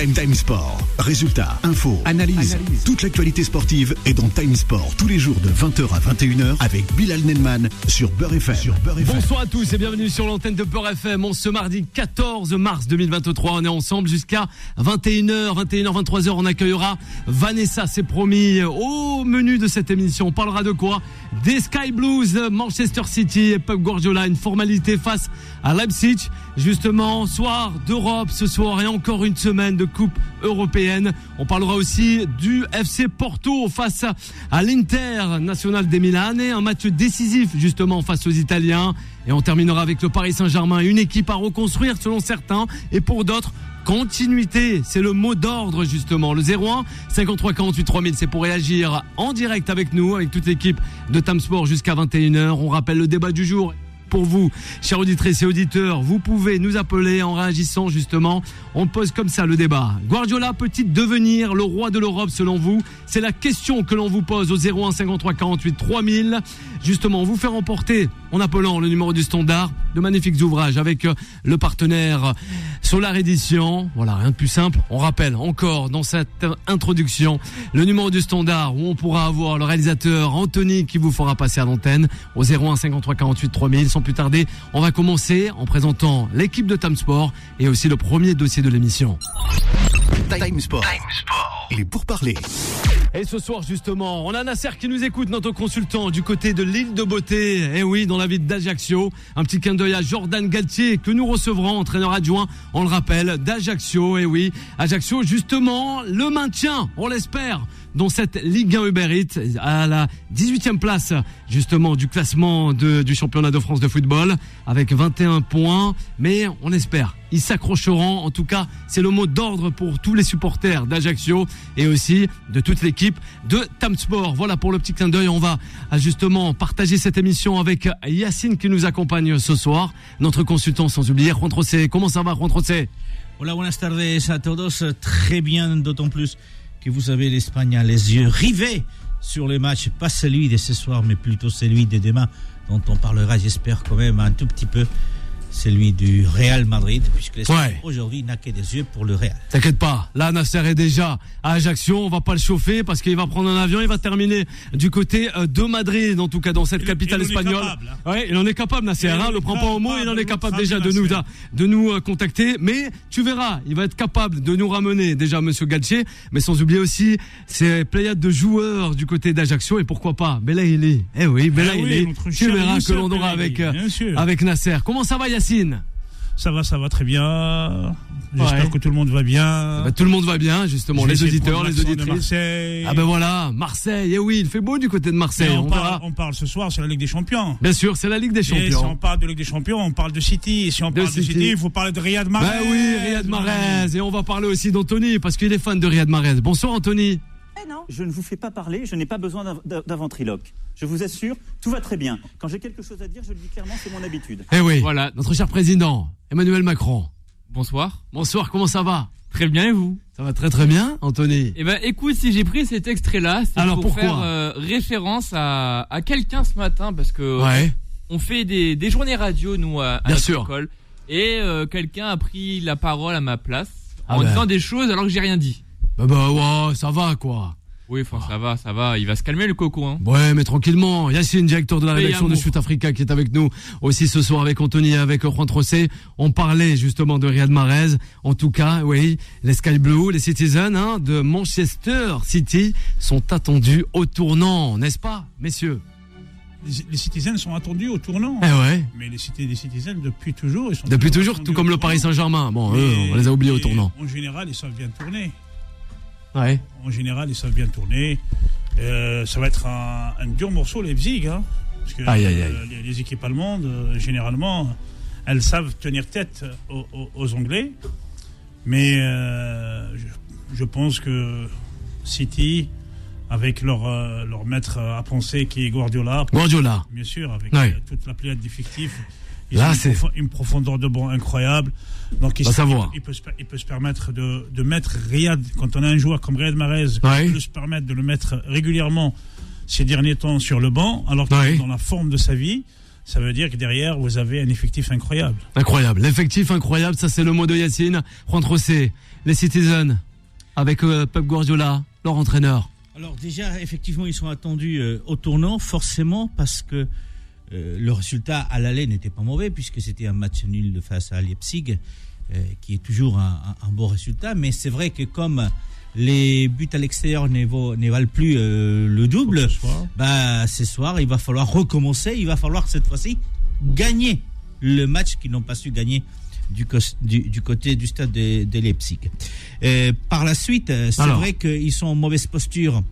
Time Time Sport. Résultats, infos, analyse. Toute l'actualité sportive est dans Time Sport tous les jours de 20h à 21h avec Bilal Nelman sur Beurre FM. Sur Beurre FM. Bonsoir à tous et bienvenue sur l'antenne de Beurre FM. On ce mardi 14 mars 2023, on est ensemble jusqu'à 21h, 21h, 23h. On accueillera Vanessa, c'est promis. Au menu de cette émission, on parlera de quoi? Des Sky Blues, Manchester City et Pep Guardiola, une formalité face à Leipzig. Justement, soir d'Europe ce soir et encore une semaine de Coupe européenne. On parlera aussi du FC Porto face à l'Inter National des Milan et un match décisif justement face aux Italiens. Et on terminera avec le Paris Saint-Germain, une équipe à reconstruire selon certains et pour d'autres Continuité, c'est le mot d'ordre justement. Le 01 53 48 3000, c'est pour réagir en direct avec nous, avec toute l'équipe de Tamsport jusqu'à 21h. On rappelle le débat du jour pour vous, chers auditrices et auditeurs. Vous pouvez nous appeler en réagissant justement. On pose comme ça le débat. Guardiola peut-il devenir le roi de l'Europe selon vous C'est la question que l'on vous pose au 01 53 48 3000. Justement, vous faire remporter en appelant le numéro du standard de magnifiques ouvrages avec euh, le partenaire Solar Edition. Voilà, rien de plus simple. On rappelle encore dans cette introduction le numéro du standard où on pourra avoir le réalisateur Anthony qui vous fera passer à l'antenne au 01 53 48 3000. Sans plus tarder, on va commencer en présentant l'équipe de Time Sport et aussi le premier dossier de l'émission. Time Sport. Il est pour parler. Et ce soir justement, on a Nasser qui nous écoute, notre consultant du côté de l'île de Beauté. Et oui, dans la ville d'Ajaccio. Un petit clin d'œil à Jordan Galtier que nous recevrons, entraîneur adjoint, on le rappelle, d'Ajaccio. Et oui, Ajaccio justement, le maintien, on l'espère, dans cette Ligue 1 Uber Eats à la 18e place justement du classement de, du championnat de France de football avec 21 points. Mais on espère, ils s'accrocheront. En tout cas, c'est le mot d'ordre pour tous les supporters d'Ajaccio et aussi de toute l'équipe de Tamsport. Voilà pour le petit clin d'œil. On va justement partager cette émission avec Yacine qui nous accompagne ce soir, notre consultant sans oublier Juan Trocé. Comment ça va Juan Trocé Hola, buenas tardes a todos. Très bien, d'autant plus que vous avez l'Espagne à les yeux rivés sur les matchs, pas celui de ce soir, mais plutôt celui de demain, dont on parlera, j'espère, quand même un tout petit peu celui du Real Madrid, puisque Ouais. aujourd'hui n'a que des yeux pour le Real. T'inquiète pas, là Nasser est déjà à Ajaccio, on va pas le chauffer parce qu'il va prendre un avion, il va terminer du côté euh, de Madrid, en tout cas dans cette Il- capitale il en est espagnole. capable, hein. Ouais, il en est capable Nasser, Il hein, le prend pas au mot, il en est capable déjà de nous de nous euh, contacter, mais tu verras, il va être capable de nous ramener déjà monsieur Galtier, mais sans oublier aussi ces pléiades de joueurs du côté d'Ajaccio et pourquoi pas Belaïli. Eh oui, Belaïli. oui, notre tu verras que l'on aura avec euh, avec Nasser. Comment ça va Yacine Ça va, ça va très bien. J'espère Ouais. que tout le monde va bien. Bah, Tout le monde va bien justement, les auditeurs, les auditrices. Marseille. Ah ben voilà, Marseille, eh oui, il fait beau du côté de Marseille. On, on parle, verra. on parle ce soir, c'est la Ligue des Champions. Bien sûr, c'est la Ligue des Et si on Champions. parle de Ligue des Champions, on parle de City. Et si on De parle de City. Il faut parler de Riyad Mahrez. Ben oui, Riyad Mahrez. Et on va parler aussi d'Anthony, parce qu'il est fan de Riyad Mahrez. Bonsoir Anthony. Non, je ne vous fais pas parler, je n'ai pas besoin d'un- ventriloque. Je vous assure, tout va très bien. Quand j'ai quelque chose à dire, je le dis clairement, c'est mon habitude. Eh oui, voilà, notre cher président, Emmanuel Macron. Bonsoir. Bonsoir, comment ça va? Très bien et vous? Ça va très très bien, Anthony. Eh ben écoute, si j'ai pris cet extrait-là, c'est pour pourquoi? faire euh, référence à, à quelqu'un ce matin parce que Ouais. on fait des, des journées radio nous à, à Bien notre sûr. école et euh, quelqu'un a pris la parole à ma place Ah en ben. disant des choses alors que j'ai rien dit. Bah bah ouais, ça va quoi. Oui, enfin ça va, ça va, il va se calmer le coco hein. Ouais, mais tranquillement. Yacine, directeur de la rédaction de. Shoot Africa, qui est avec nous aussi ce soir avec Anthony et avec Juan Trocé. On parlait justement de Riyad Mahrez. En tout cas, oui, les Sky Blue, les Citizens hein, de Manchester City sont attendus au tournant, n'est-ce pas, messieurs? Les, les Citizens sont attendus au tournant. Eh ouais. Mais les Citizens, depuis toujours, ils sont Depuis toujours, tout comme le Paris. Saint-Germain. Bon, eux, on les a oubliés au tournant. En général, ils savent bien tourner. Ouais. En général, ils savent bien tourner. Euh, ça va être un, un dur morceau, Leipzig. Hein, parce que Aïe, aïe, aïe. euh, les, les équipes allemandes, euh, généralement, elles savent tenir tête aux, aux- aux Anglais. Mais euh, je, je pense que City, avec leur, euh, leur maître à penser qui est Guardiola, Guardiola. bien sûr, avec euh, toute la pléiade d'effectifs. Ils Là, c'est- une profondeur de banc incroyable. Donc, il, Va savoir. il peut, se, il peut se permettre de, de mettre Riyad, quand on a un joueur comme Riyad Mahrez, Ouais. il peut se permettre de le mettre régulièrement ces derniers temps sur le banc, alors qu'il est dans la forme de sa vie. ça veut dire que derrière, vous avez un effectif incroyable. Incroyable. L'effectif incroyable, ça c'est le mot de Yacine. Juan José, les Citizens, avec euh, Pep Guardiola, leur entraîneur. Alors déjà, effectivement, ils sont attendus euh, au tournant, forcément, parce que euh, le résultat à l'aller n'était pas mauvais, puisque c'était un match nul face à Leipzig, euh, qui est toujours un, un- un bon résultat. Mais c'est vrai que comme les buts à l'extérieur ne, valent plus le double, Ce soir. bah, ce soir, il va falloir recommencer. Il va falloir cette fois-ci gagner le match qu'ils n'ont pas su gagner du, cos- du, du côté du stade de, de Leipzig. Euh, par la suite, euh, c'est vrai qu'ils sont en mauvaise posture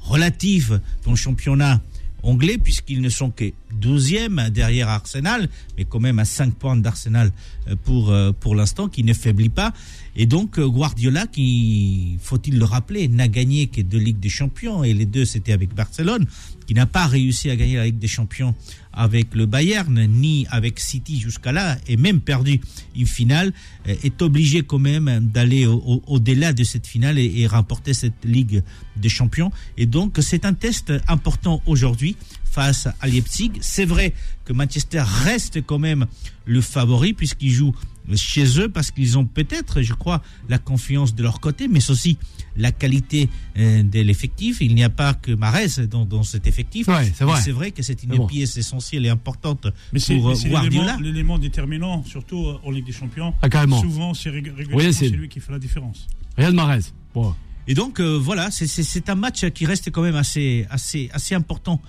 relative dans le championnat anglais, puisqu'ils ne sont que 12e derrière Arsenal, mais quand même à 5 points d'Arsenal euh, pour, pour l'instant, qui ne faiblit pas. Et donc Guardiola, qui, faut-il le rappeler, n'a gagné que deux Ligues des Champions, et les deux c'était avec Barcelone, qui n'a pas réussi à gagner la Ligue des Champions avec le Bayern, ni avec City jusqu'à là, et même perdu une finale, euh, est obligé quand même d'aller au- au- au-delà de cette finale et, remporter cette Ligue des Champions. Et donc c'est un test important aujourd'hui face à Leipzig. C'est vrai que Manchester reste quand même le favori puisqu'ils jouent chez eux parce qu'ils ont peut-être, je crois, la confiance de leur côté, mais aussi la qualité euh, de l'effectif. Il n'y a pas que Marez dans, dans cet effectif. Ouais, c'est vrai. C'est vrai que c'est une C'est bon. pièce essentielle et importante Mais c'est pour euh, c'est Guardiola. l'élément- déterminant, surtout euh, en Ligue des Champions. Ah, carrément. Souvent, c'est Oui, c'est- c'est lui qui fait la différence. Mahrez. Bon. Et donc euh, voilà, c'est- c'est c'est un match qui reste quand même assez assez assez important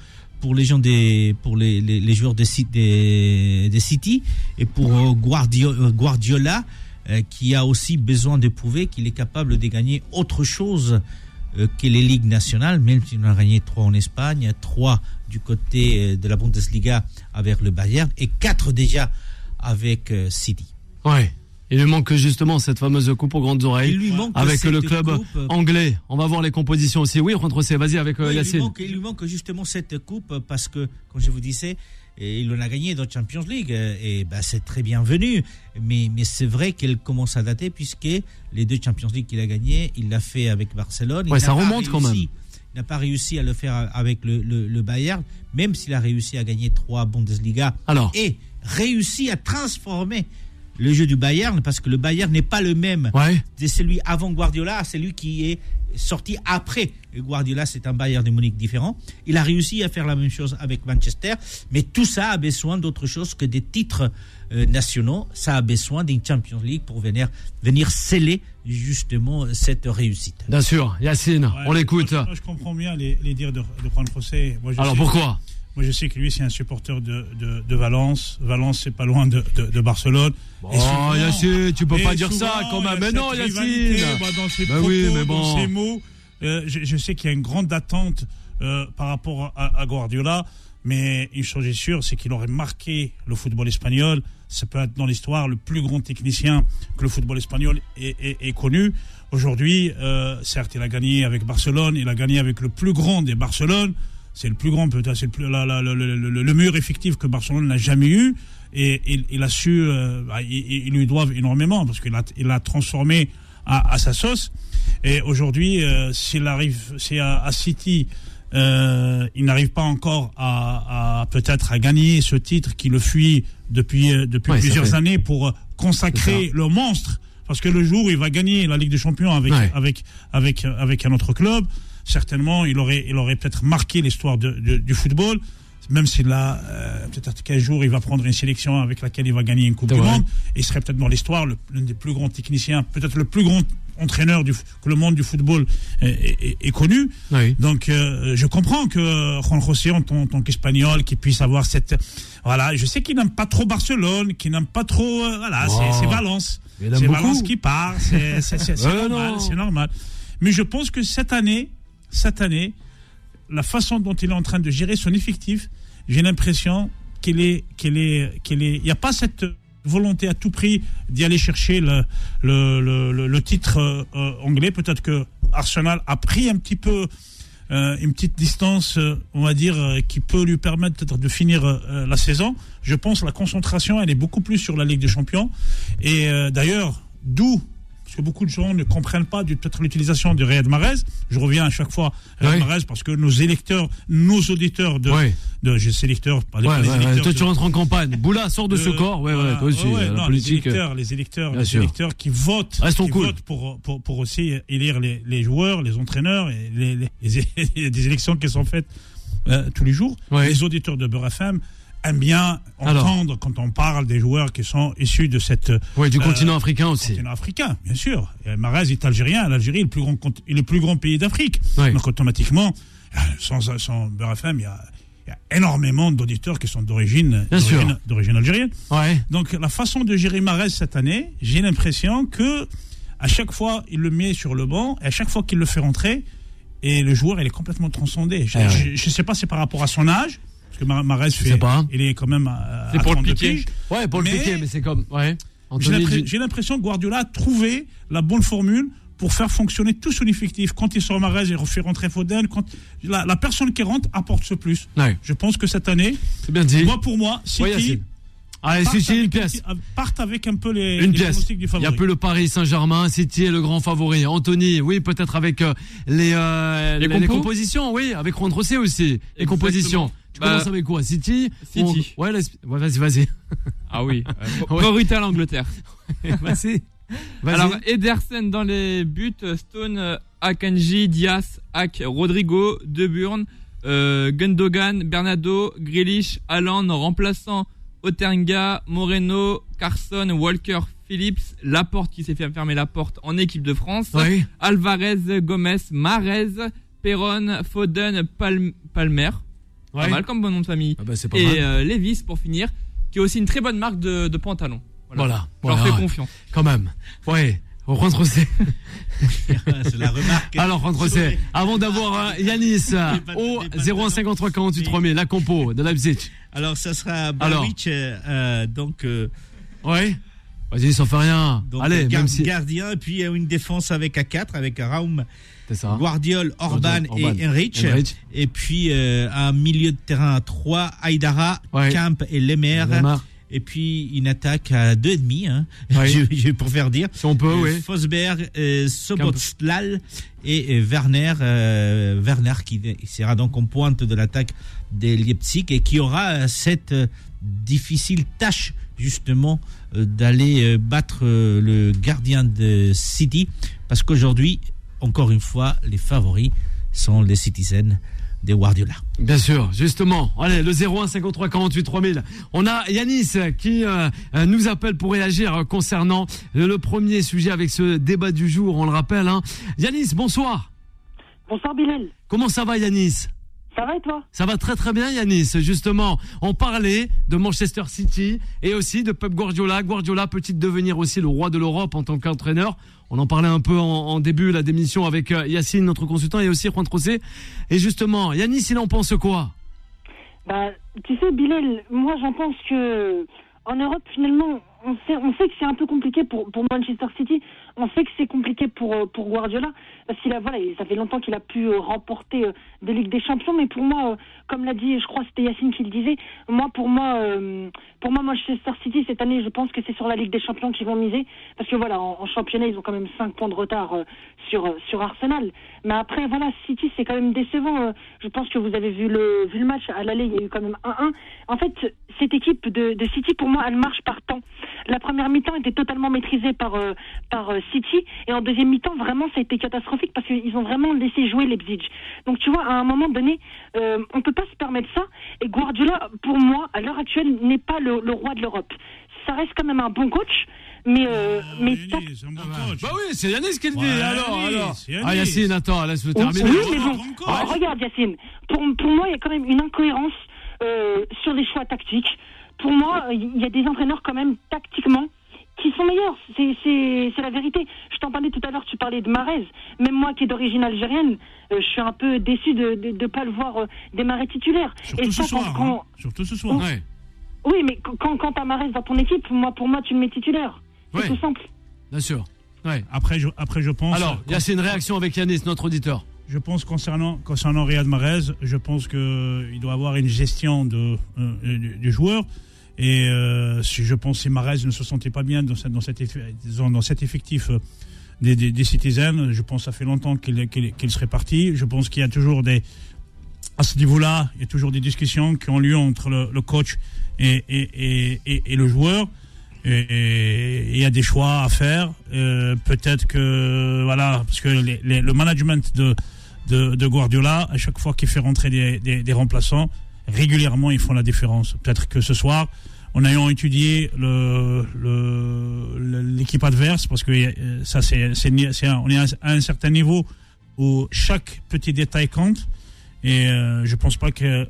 pour les gens des pour les, les, les joueurs des des, City et pour euh, Guardio- euh, Guardiola euh, qui a aussi besoin de prouver qu'il est capable de gagner autre chose que les ligues nationales, même s'il en a gagné trois en Espagne, trois du côté de la Bundesliga avec le Bayern et quatre déjà avec City. Ouais. Il lui manque justement cette fameuse coupe aux grandes oreilles. Il lui manque Avec le club coupe, anglais. On va voir les compositions aussi. Oui, Juan José, vas-y avec euh, Oui, il, lui Yacine. manque, il lui manque justement cette coupe parce que, comme je vous disais, et il en a gagné dans Champions League euh, et bah, c'est très bienvenu. Mais, mais c'est vrai qu'elle commence à dater puisque les deux Champions League qu'il a gagné, il l'a fait avec Barcelone. Ouais, ça remonte quand même. Il n'a pas réussi à le faire avec le, le, le Bayern, même s'il a réussi à gagner trois Bundesliga Alors, et réussi à transformer le jeu du Bayern parce que le Bayern n'est pas le même ouais. c'est celui avant Guardiola, c'est lui qui est sorti après Guardiola, c'est un Bayern de Munich différent. Il a réussi à faire la même chose avec Manchester, mais tout ça a besoin d'autre chose que des titres euh, nationaux. Ça a besoin d'une Champions League pour venir, venir sceller justement cette réussite. Bien sûr, Yacine, Ouais, on l'écoute. Moi, je comprends bien les, les dires de, de Juan José. Moi, je Alors sais- pourquoi? Moi, je sais que lui, c'est un supporter de, de, de Valence. Valence, c'est pas loin de, de, Barcelone. Et Oh souvent- Yacine, tu peux pas dire souvent, ça quand même. Mais non, Yacine. bah, dans ses Bah propos, oui, mais dans bon. ses mots. Euh, je, je sais qu'il y a une grande attente euh, par rapport à, à Guardiola. Mais une chose est sûre, c'est qu'il aurait marqué le football espagnol. Ça peut être dans l'histoire le plus grand technicien que le football espagnol ait, ait- ait connu. Aujourd'hui, euh, certes, il a gagné avec Barcelone, il a gagné avec le plus grand des Barcelone. C'est le plus grand, peut-être, c'est le, la- le, le- effectif que Barcelone n'a jamais eu. Et il, il a su, euh, bah, ils, lui doivent énormément parce qu'il a, il a transformé à, à sa sauce. Et aujourd'hui, euh, s'il arrive, c'est à, à City, euh, il n'arrive pas encore à, à peut-être à gagner ce titre qui le fuit depuis euh, depuis Ouais, ça plusieurs années pour consacrer le monstre. Parce que le jour où il va gagner la Ligue des Champions avec Ouais. avec avec avec un autre club, certainement il aurait il aurait peut-être marqué l'histoire de- de- du football. Même s'il a euh, peut-être qu'un jour il va prendre une sélection avec laquelle il va gagner une Coupe du. Monde, et il serait peut-être dans l'histoire l'un des plus grands techniciens, peut-être le plus grand entraîneur du, que le monde du football ait connu. Oui. Donc euh, je comprends que Juan José, en tant, qu'espagnol, qui puisse avoir cette voilà, je sais qu'il n'aime pas trop Barcelone, qu'il n'aime pas trop euh, voilà, Oh. c'est Valence, c'est. Valence qui part, Ouais, normal, c'est normal. Mais je pense que cette année, cette année, la façon dont il est en train de gérer son effectif, j'ai l'impression qu'il est, est, est, il n'y a pas cette volonté à tout prix d'y aller chercher le, titre euh, anglais. Peut-être que Arsenal a pris un petit peu euh, une petite distance, euh, on va dire, qui peut lui permettre de finir la saison. Je pense que la concentration, elle est beaucoup plus sur la Ligue des Champions. Et d'ailleurs, d'où parce que beaucoup de gens ne comprennent pas peut-être l'utilisation du Riyad Mahrez. Je reviens à chaque fois Riyad Oui. Mahrez parce que nos électeurs, nos auditeurs de, Oui. de. Pas Ouais, ouais, ouais. sélecteurs Toi, de- tu rentres en campagne. Boula, sort de ce de- corps. Ouais, ouais, voilà. toi aussi. Ouais, ouais, euh, la non, politique. Les électeurs, les électeurs, les électeurs qui votent, qui cool. votent pour, pour, pour aussi élire les, les joueurs, les entraîneurs, et les, des élections qui sont faites euh, tous les jours. Ouais. Les auditeurs de Beurre FM aiment bien Alors. entendre quand on parle des joueurs qui sont issus de cette Ouais, du euh, continent africain aussi. continent africain, bien sûr. Mahrez est algérien. L'Algérie est le plus grand, est le plus grand pays d'Afrique. Donc automatiquement, euh, sans, sans Beurre FM, il y a, il y a énormément d'auditeurs qui sont d'origine d'origine- algérienne. Ouais. Donc la façon de gérer Mahrez cette année, j'ai l'impression que à chaque fois il le met sur le banc et à chaque fois qu'il le fait rentrer, et le joueur il est complètement transcendé. Je ne ouais. sais pas si c'est par rapport à son âge, parce que Mar- Mahrez sais fait, pas. il est quand même à, C'est pour le 32 piquer. Ouais, pour le piquer, mais c'est comme. Ouais. J'ai l'impression que Guardiola a trouvé la bonne formule pour faire fonctionner tout son effectif. Quand il sort Mahrez, il refait rentrer Foden. Quand la, la personne qui rentre apporte ce plus. Ouais, Je pense que cette année, c'est bien dit. moi pour moi, City. Allez, partent City, une pièce. petit- partent avec un peu les, Une les pièce. du Il y favori. a peu le Paris Saint-Germain. City est le grand favori. Anthony, oui, peut-être avec euh, les, euh, Les les, les compos compositions, oui, avec Juan Rosé aussi. Les Exactement. compositions. Tu Bah, commences avec quoi City City. On- Ouais, vas-y, vas-y. Ah oui. Euh, Ouais. Brutal Angleterre. vas-y. Vas-y. Alors Ederson dans les buts, Stone, euh, Akanji, Diaz, Ak, Rodrigo, De Burn, euh, Gundogan, Bernardo, Grealish, Haaland, remplaçant Otenga, Moreno, Carson, Walker, Phillips, Laporte qui s'est fait fermer la porte en équipe de France. Alvarez, Gomez, Marez, Perron, Foden, Palm- Palmer, pas mal comme bon nom de famille, Ah bah, pas et euh, Levis pour finir, qui est aussi une très bonne marque de, de pantalon. Voilà. Je leur Voilà. fais confiance. Quand même. Ouais. Juan Rosé. C'est la remarque. Alors, Juan Rosé. Avant d'avoir euh, Yanis au des pas- 0153 48 3000, la compo de Leipzig. Alors, ça sera. Barwich, euh, euh, donc, euh, Ouais. Vas-y, ça fait rien. donc Allez, gar- même si. gardien, et puis euh, une défense avec A4, avec Raum, ça. Guardiol, Orban et Enrich. Enrich. Et puis euh, un milieu de terrain à 3, Aydara, Ouais. Kemp et Lemer. Lemar. Et puis une attaque à 2,5, hein, je, je faire dire. Si on peut, oui. Fosberg, euh, et euh, Werner, euh, Werner qui sera donc en pointe de l'attaque des Leipzig et qui aura cette difficile tâche justement euh, d'aller euh, battre euh, le gardien de City parce qu'aujourd'hui, encore une fois, les favoris sont les Citizens de Guardiola. Bien sûr, justement. Allez, le 01 53 48 3000. On a Yanis qui euh, nous appelle pour réagir concernant le premier sujet avec ce débat du jour, on le rappelle. Hein. Yanis, bonsoir. Bonsoir Bilal, Comment ça va Yanis? Ça va et toi? Ça va très très bien Yanis. Justement, on parlait de Manchester City et aussi de Pep Guardiola. Guardiola peut-il devenir aussi le roi de l'Europe en tant qu'entraîneur? On en parlait un peu en, en début la démission avec euh, Yacine, notre consultant, et aussi Juan Trocé. Et justement, Yanis, il en pense quoi? Bah, tu sais Bilal, moi j'en pense que en Europe finalement, on sait, on sait que c'est un peu compliqué pour, pour Manchester City. On sait que c'est compliqué pour euh, pour Guardiola parce qu'il a voilà, il- ça fait longtemps qu'il a pu euh, remporter euh, des Ligues des Champions, mais pour moi, comme l'a dit, je crois c'était Yacine qui le disait, moi pour moi, pour moi Manchester City cette année, je pense que c'est sur la Ligue des Champions qu'ils vont miser parce que voilà, en, championnat ils ont quand même 5 points de retard sur sur Arsenal. Mais après voilà, City c'est quand même décevant. je pense que vous avez vu le vu le match à l'aller, il y a eu quand même 1-1. En fait, cette équipe de, de City pour moi, elle marche par temps. La première mi-temps était totalement maîtrisée par par City et en deuxième mi-temps vraiment ça a été catastrophique parce qu'ils ont vraiment laissé jouer Leipzig. Donc tu vois à un moment donné, euh, on peut pas se permettre ça et Guardiola pour moi à l'heure actuelle n'est pas le, le roi de l'Europe. Ça reste quand même un bon coach, mais euh, mais Yanis, tac- c'est un bon coach. Bah oui, c'est Yanis qui le dit. Ouais, alors, alors. Ah Yacine, attends, laisse-le Oui, terminer. oui, c'est mais bon. Oh, regarde Yacine, pour, pour moi, il y a quand même une incohérence euh, sur les choix tactiques. Pour moi, il y a des entraîneurs quand même tactiquement qui sont meilleurs. C'est, c'est, c'est la vérité. Je t'en parlais tout à l'heure, tu parlais de Marez. Même moi qui est d'origine algérienne, euh, je suis un peu déçu de ne de, de pas le voir euh, démarrer titulaire. Surtout ce ça, quand- soir. quand- hein. Surtout ce soir. Ouais, Oui, mais quand, quand, t'as Marez dans ton équipe, moi, pour moi, tu le mets titulaire. C'est Ouais. tout simple. bien sûr. Ouais. Après, je, après, je pense. Alors, Yacine, réaction avec Yanis, notre auditeur. Je pense concernant concernant Riyad Mahrez, je pense que il doit avoir une gestion de euh, du, du joueur et euh, je pense que si Mahrez ne se sentait pas bien dans cet effectif euh, des, des, Citizens, je pense que ça fait longtemps qu'il serait parti. Je pense qu'il y a toujours des à ce niveau-là, il y a toujours des discussions qui ont lieu entre le, coach et, le joueur. Et il y a des choix à faire. Euh, Peut-être que voilà, parce que le management de, Guardiola, à chaque fois qu'il fait rentrer des, remplaçants, régulièrement ils font la différence. Peut-être que ce soir, en ayant étudié l'équipe adverse, parce que euh, ça c'est on est à un certain niveau où chaque petit détail compte. Et euh, je pense pas que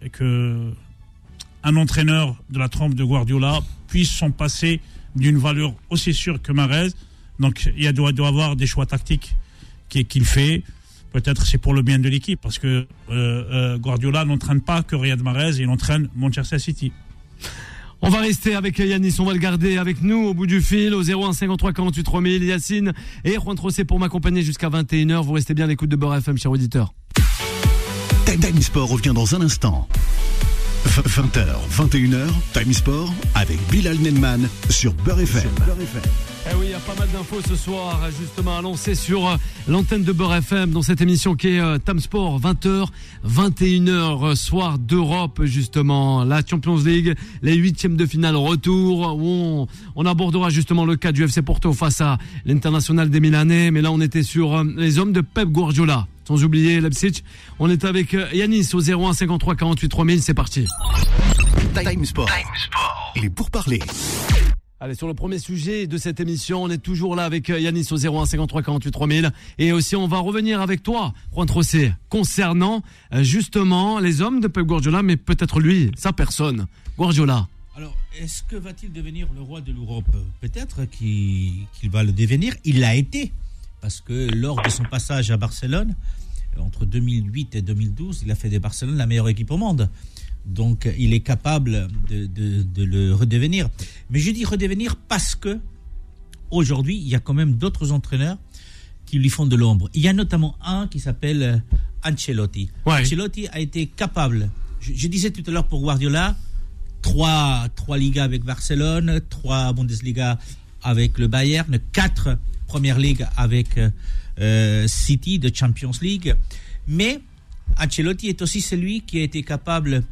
un entraîneur de la trempe de Guardiola puisse s'en passer d'une valeur aussi sûre que Marez. Donc il doit, doit avoir des choix tactiques qu'il fait. Peut-être c'est pour le bien de l'équipe parce que euh, euh, Guardiola n'entraîne pas que Riyad Mahrez, il entraîne Manchester City. On va rester avec Yanis, on va le garder avec nous au bout du fil au 01 53 48 3000. Yacine et Juan Trocé pour m'accompagner jusqu'à 21h. Vous restez bien à l'écoute de Beurre FM, cher auditeur. Time Sport revient dans un instant. 20h, 21h, Time Sport avec Bilal Nenman sur Beurre FM. Eh oui, il y a pas mal d'infos ce soir, justement, annoncées sur euh, l'antenne de Beurre FM dans cette émission qui est euh, Time Sport, 20h, 21h, soir d'Europe, justement. La Champions League, les huitièmes de finale retour, où on, abordera justement le cas du FC Porto face à l'international des Milanais. Mais là, on était sur euh, les hommes de Pep Guardiola. Sans oublier Leipzig. On est avec Yanis au 01 53 48 3000. C'est parti. Time Sport. Il est pour parler. Allez, sur le premier sujet de cette émission, on est toujours là avec Yanis au 01 53 48 3000. Et aussi, on va revenir avec toi, Juan Trocé, concernant justement les hommes de Pep Guardiola, mais peut-être lui, sa personne, Guardiola. Alors, est-ce que va-t-il devenir le roi de l'Europe? Peut-être qu'il va le devenir. Il l'a été parce que lors de son passage à Barcelone, entre 2008 et 2012, il a fait de Barcelone la meilleure équipe au monde. Donc, il est capable de, de, de, le redevenir. Mais je dis redevenir parce que aujourd'hui, il y a quand même d'autres entraîneurs qui lui font de l'ombre. Il y a notamment un qui s'appelle Ancelotti. Ouais. Ancelotti a été capable. Je, je disais tout à l'heure pour Guardiola, trois, trois Ligas avec Barcelone, trois Bundesliga avec le Bayern, quatre Première Ligue avec euh, City de Champions League. Mais Ancelotti est aussi celui qui a été capable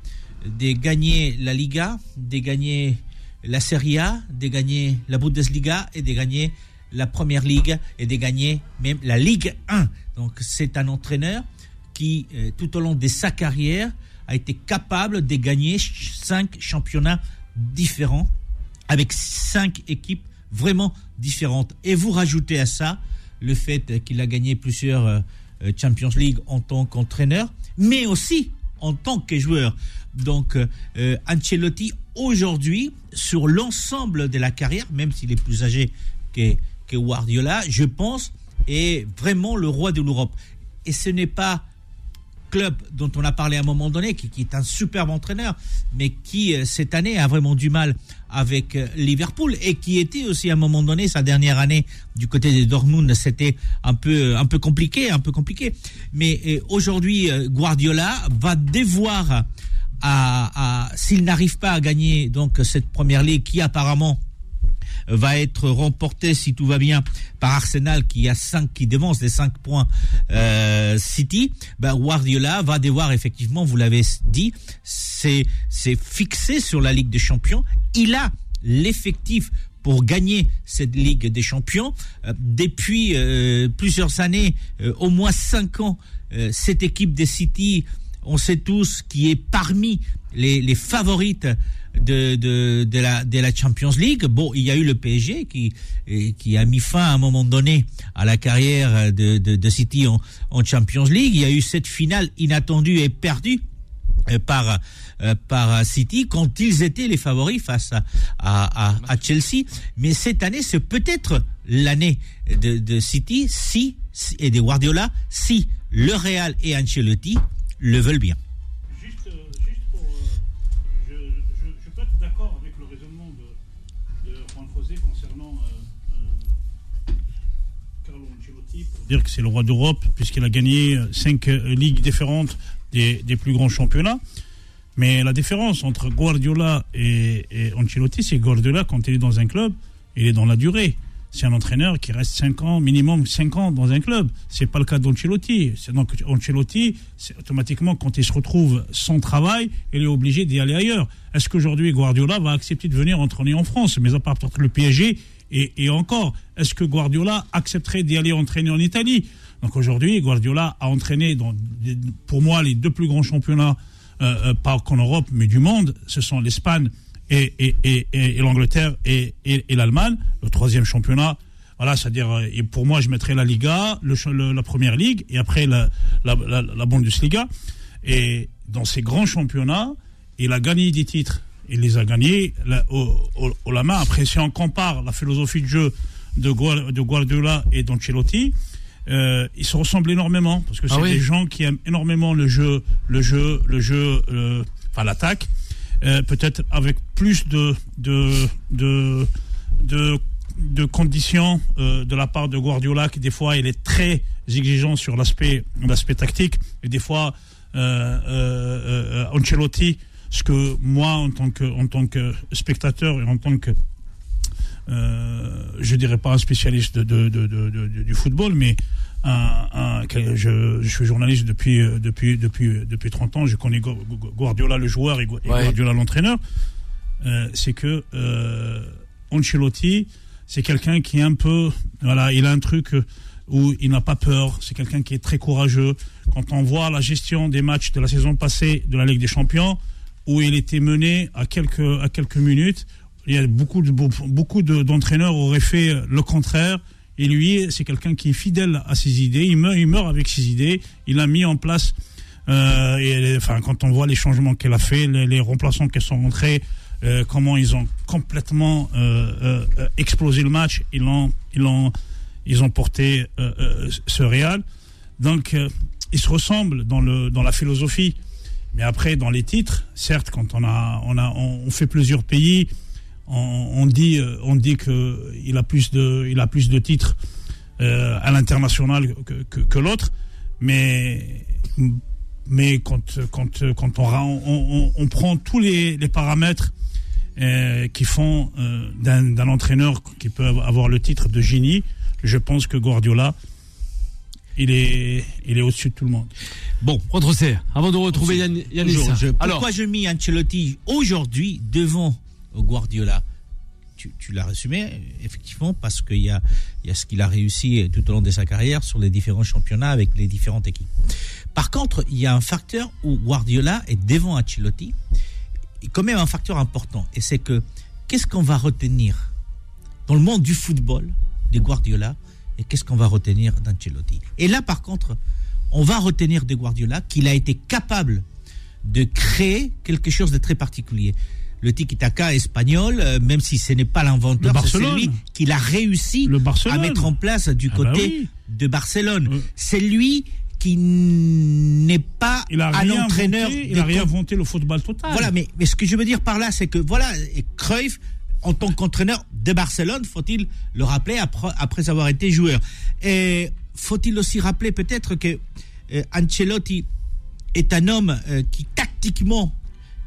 de gagner la Liga, de gagner la Serie A, de gagner la Bundesliga et de gagner la Première Ligue et de gagner même la Ligue 1. Donc c'est un entraîneur qui, euh, tout au long de sa carrière, a été capable de gagner cinq championnats différents avec cinq équipes vraiment différentes. Et vous rajoutez à ça le fait qu'il a gagné plusieurs euh, Champions League en tant qu'entraîneur, mais aussi en tant que joueur. Donc euh, Ancelotti aujourd'hui, sur l'ensemble de la carrière, même s'il est plus âgé que, que Guardiola, je pense, est vraiment le roi de l'Europe. Et ce n'est pas club dont on a parlé à un moment donné, qui, est un superbe entraîneur, mais qui euh, cette année a vraiment du mal avec euh, Liverpool et qui était aussi à un moment donné sa dernière année du côté de Dortmund, c'était un peu un peu compliqué, un peu compliqué. Mais euh, aujourd'hui, Guardiola va devoir à s'il n'arrive pas à gagner donc cette première ligue qui apparemment va être remporté si tout va bien par Arsenal qui a 5 qui dévance les 5 points euh, City, ben Guardiola va devoir effectivement, vous l'avez dit, c'est fixé sur la Ligue des Champions. Il a l'effectif pour gagner cette Ligue des Champions. Euh, depuis euh, plusieurs années, euh, au moins 5 ans, euh, cette équipe des City, on sait tous, qui est parmi les, les favorites de, de, de, la, de la Champions League. Bon, il y a eu le PSG qui, qui a mis fin à un moment donné à la carrière de, de, City en, Champions League. Il y a eu cette finale inattendue et perdue par par City quand ils étaient les favoris face à, à, à, Chelsea. Mais cette année, c'est peut-être l'année de, de City si et de Guardiola si le Real et Ancelotti le veulent bien. Dire que c'est le roi d'Europe puisqu'il a gagné cinq ligues différentes des, plus grands championnats. Mais la différence entre Guardiola et, et Ancelotti, c'est Guardiola quand il est dans un club, il est dans la durée. c'est un entraîneur qui reste 5 ans, minimum 5 ans dans un club. C'est pas le cas d'Ancelotti. Donc Ancelotti, automatiquement, quand il se retrouve sans travail, il est obligé d'y aller ailleurs. Est-ce qu'aujourd'hui Guardiola va accepter de venir entraîner en France? Mais à part peut-être le PSG, et, encore, est-ce que Guardiola accepterait d'y aller entraîner en Italie? Donc aujourd'hui, Guardiola a entraîné, pour moi, les deux plus grands championnats, euh, euh, pas qu'en Europe, mais du monde. Ce sont l'Espagne et, et, et, et l'Angleterre et, l'Allemagne. Le troisième championnat, voilà, c'est-à-dire, euh, pour moi, je mettrais la Liga, la Première Ligue, et après la Bundesliga. Et dans ces grands championnats, il a gagné des titres. Il les a gagnés au, au- au la main. Après, si on compare la philosophie de jeu de, Guar- de Guardiola et d'Ancelotti, euh, ils se ressemblent énormément parce que Ah c'est oui des gens qui aiment énormément le jeu, le jeu, le jeu, euh, enfin l'attaque. Euh, peut-être avec plus de de de de, de conditions de la part de Guardiola qui des fois il est très exigeant sur l'aspect l'aspect tactique et des fois Ancelotti ce que moi en tant que en tant que spectateur et en tant que euh, je dirais pas un spécialiste de, du football, mais un, je, je suis journaliste depuis, euh, depuis, depuis, depuis 30 ans, je connais Gu- Gu- Guardiola le joueur et Ouais. Guardiola l'entraîneur, euh, c'est que euh, Ancelotti, c'est quelqu'un qui est un peu, voilà, il a un truc euh, où il n'a pas peur, c'est quelqu'un qui est très courageux. Quand on voit la gestion des matchs de la saison passée de la Ligue des Champions, où il était mené à quelques, à quelques minutes, il y a beaucoup de, beaucoup de- d'entraîneurs auraient fait le contraire. Et lui, c'est quelqu'un qui est fidèle à ses idées. Il meurt, avec ses idées. Il a mis en place, euh, enfin, quand on voit les changements qu'elle a fait, les, remplaçants qui sont rentrés, euh, comment ils ont complètement euh, explosé le match. Ils ont, ils ont, ils ont porté ce Real. Donc, ils se ressemblent dans le, dans la philosophie. Mais après, dans les titres, certes, quand on a, on a, on, fait plusieurs pays, on, dit, euh, on dit que il a plus de, il a plus de titres euh, à l'international que, l'autre. Mais, mais quand, quand, quand on, prend tous les, paramètres euh, qui font euh, d'un entraîneur qui peut avoir le titre de génie, je pense que Guardiola, il est, il est au-dessus de tout le monde. Bon, Retrocé, avant de retrouver Yann, Yanis. Toujours, je- Alors, pourquoi je mis Ancelotti aujourd'hui devant Guardiola? Tu, tu l'as résumé, effectivement, parce qu'il y a, il y a ce qu'il a réussi tout au long de sa carrière sur les différents championnats avec les différentes équipes. Par contre, il y a un facteur où Guardiola est devant Ancelotti, et quand même un facteur important, et c'est que qu'est-ce qu'on va retenir dans le monde du football de Guardiola? Et qu'est-ce qu'on va retenir d'Ancelotti? Et là, par contre, on va retenir de Guardiola qu'il a été capable de créer quelque chose de très particulier. Le tiki-taka espagnol, euh, même si ce n'est pas l'inventeur, c'est celui qu'il a réussi Le à mettre en place du Ah bah côté oui. de Barcelone. Oui. C'est lui qui n'est pas Il a un entraîneur. inventé, il a rien com- inventé le football total. Voilà, mais, mais ce que je veux dire par là, c'est que voilà, Cruyff, en tant qu'entraîneur de Barcelone, faut-il le rappeler après, après avoir été joueur. Et faut-il aussi rappeler peut-être que euh, Ancelotti est un homme euh, qui tactiquement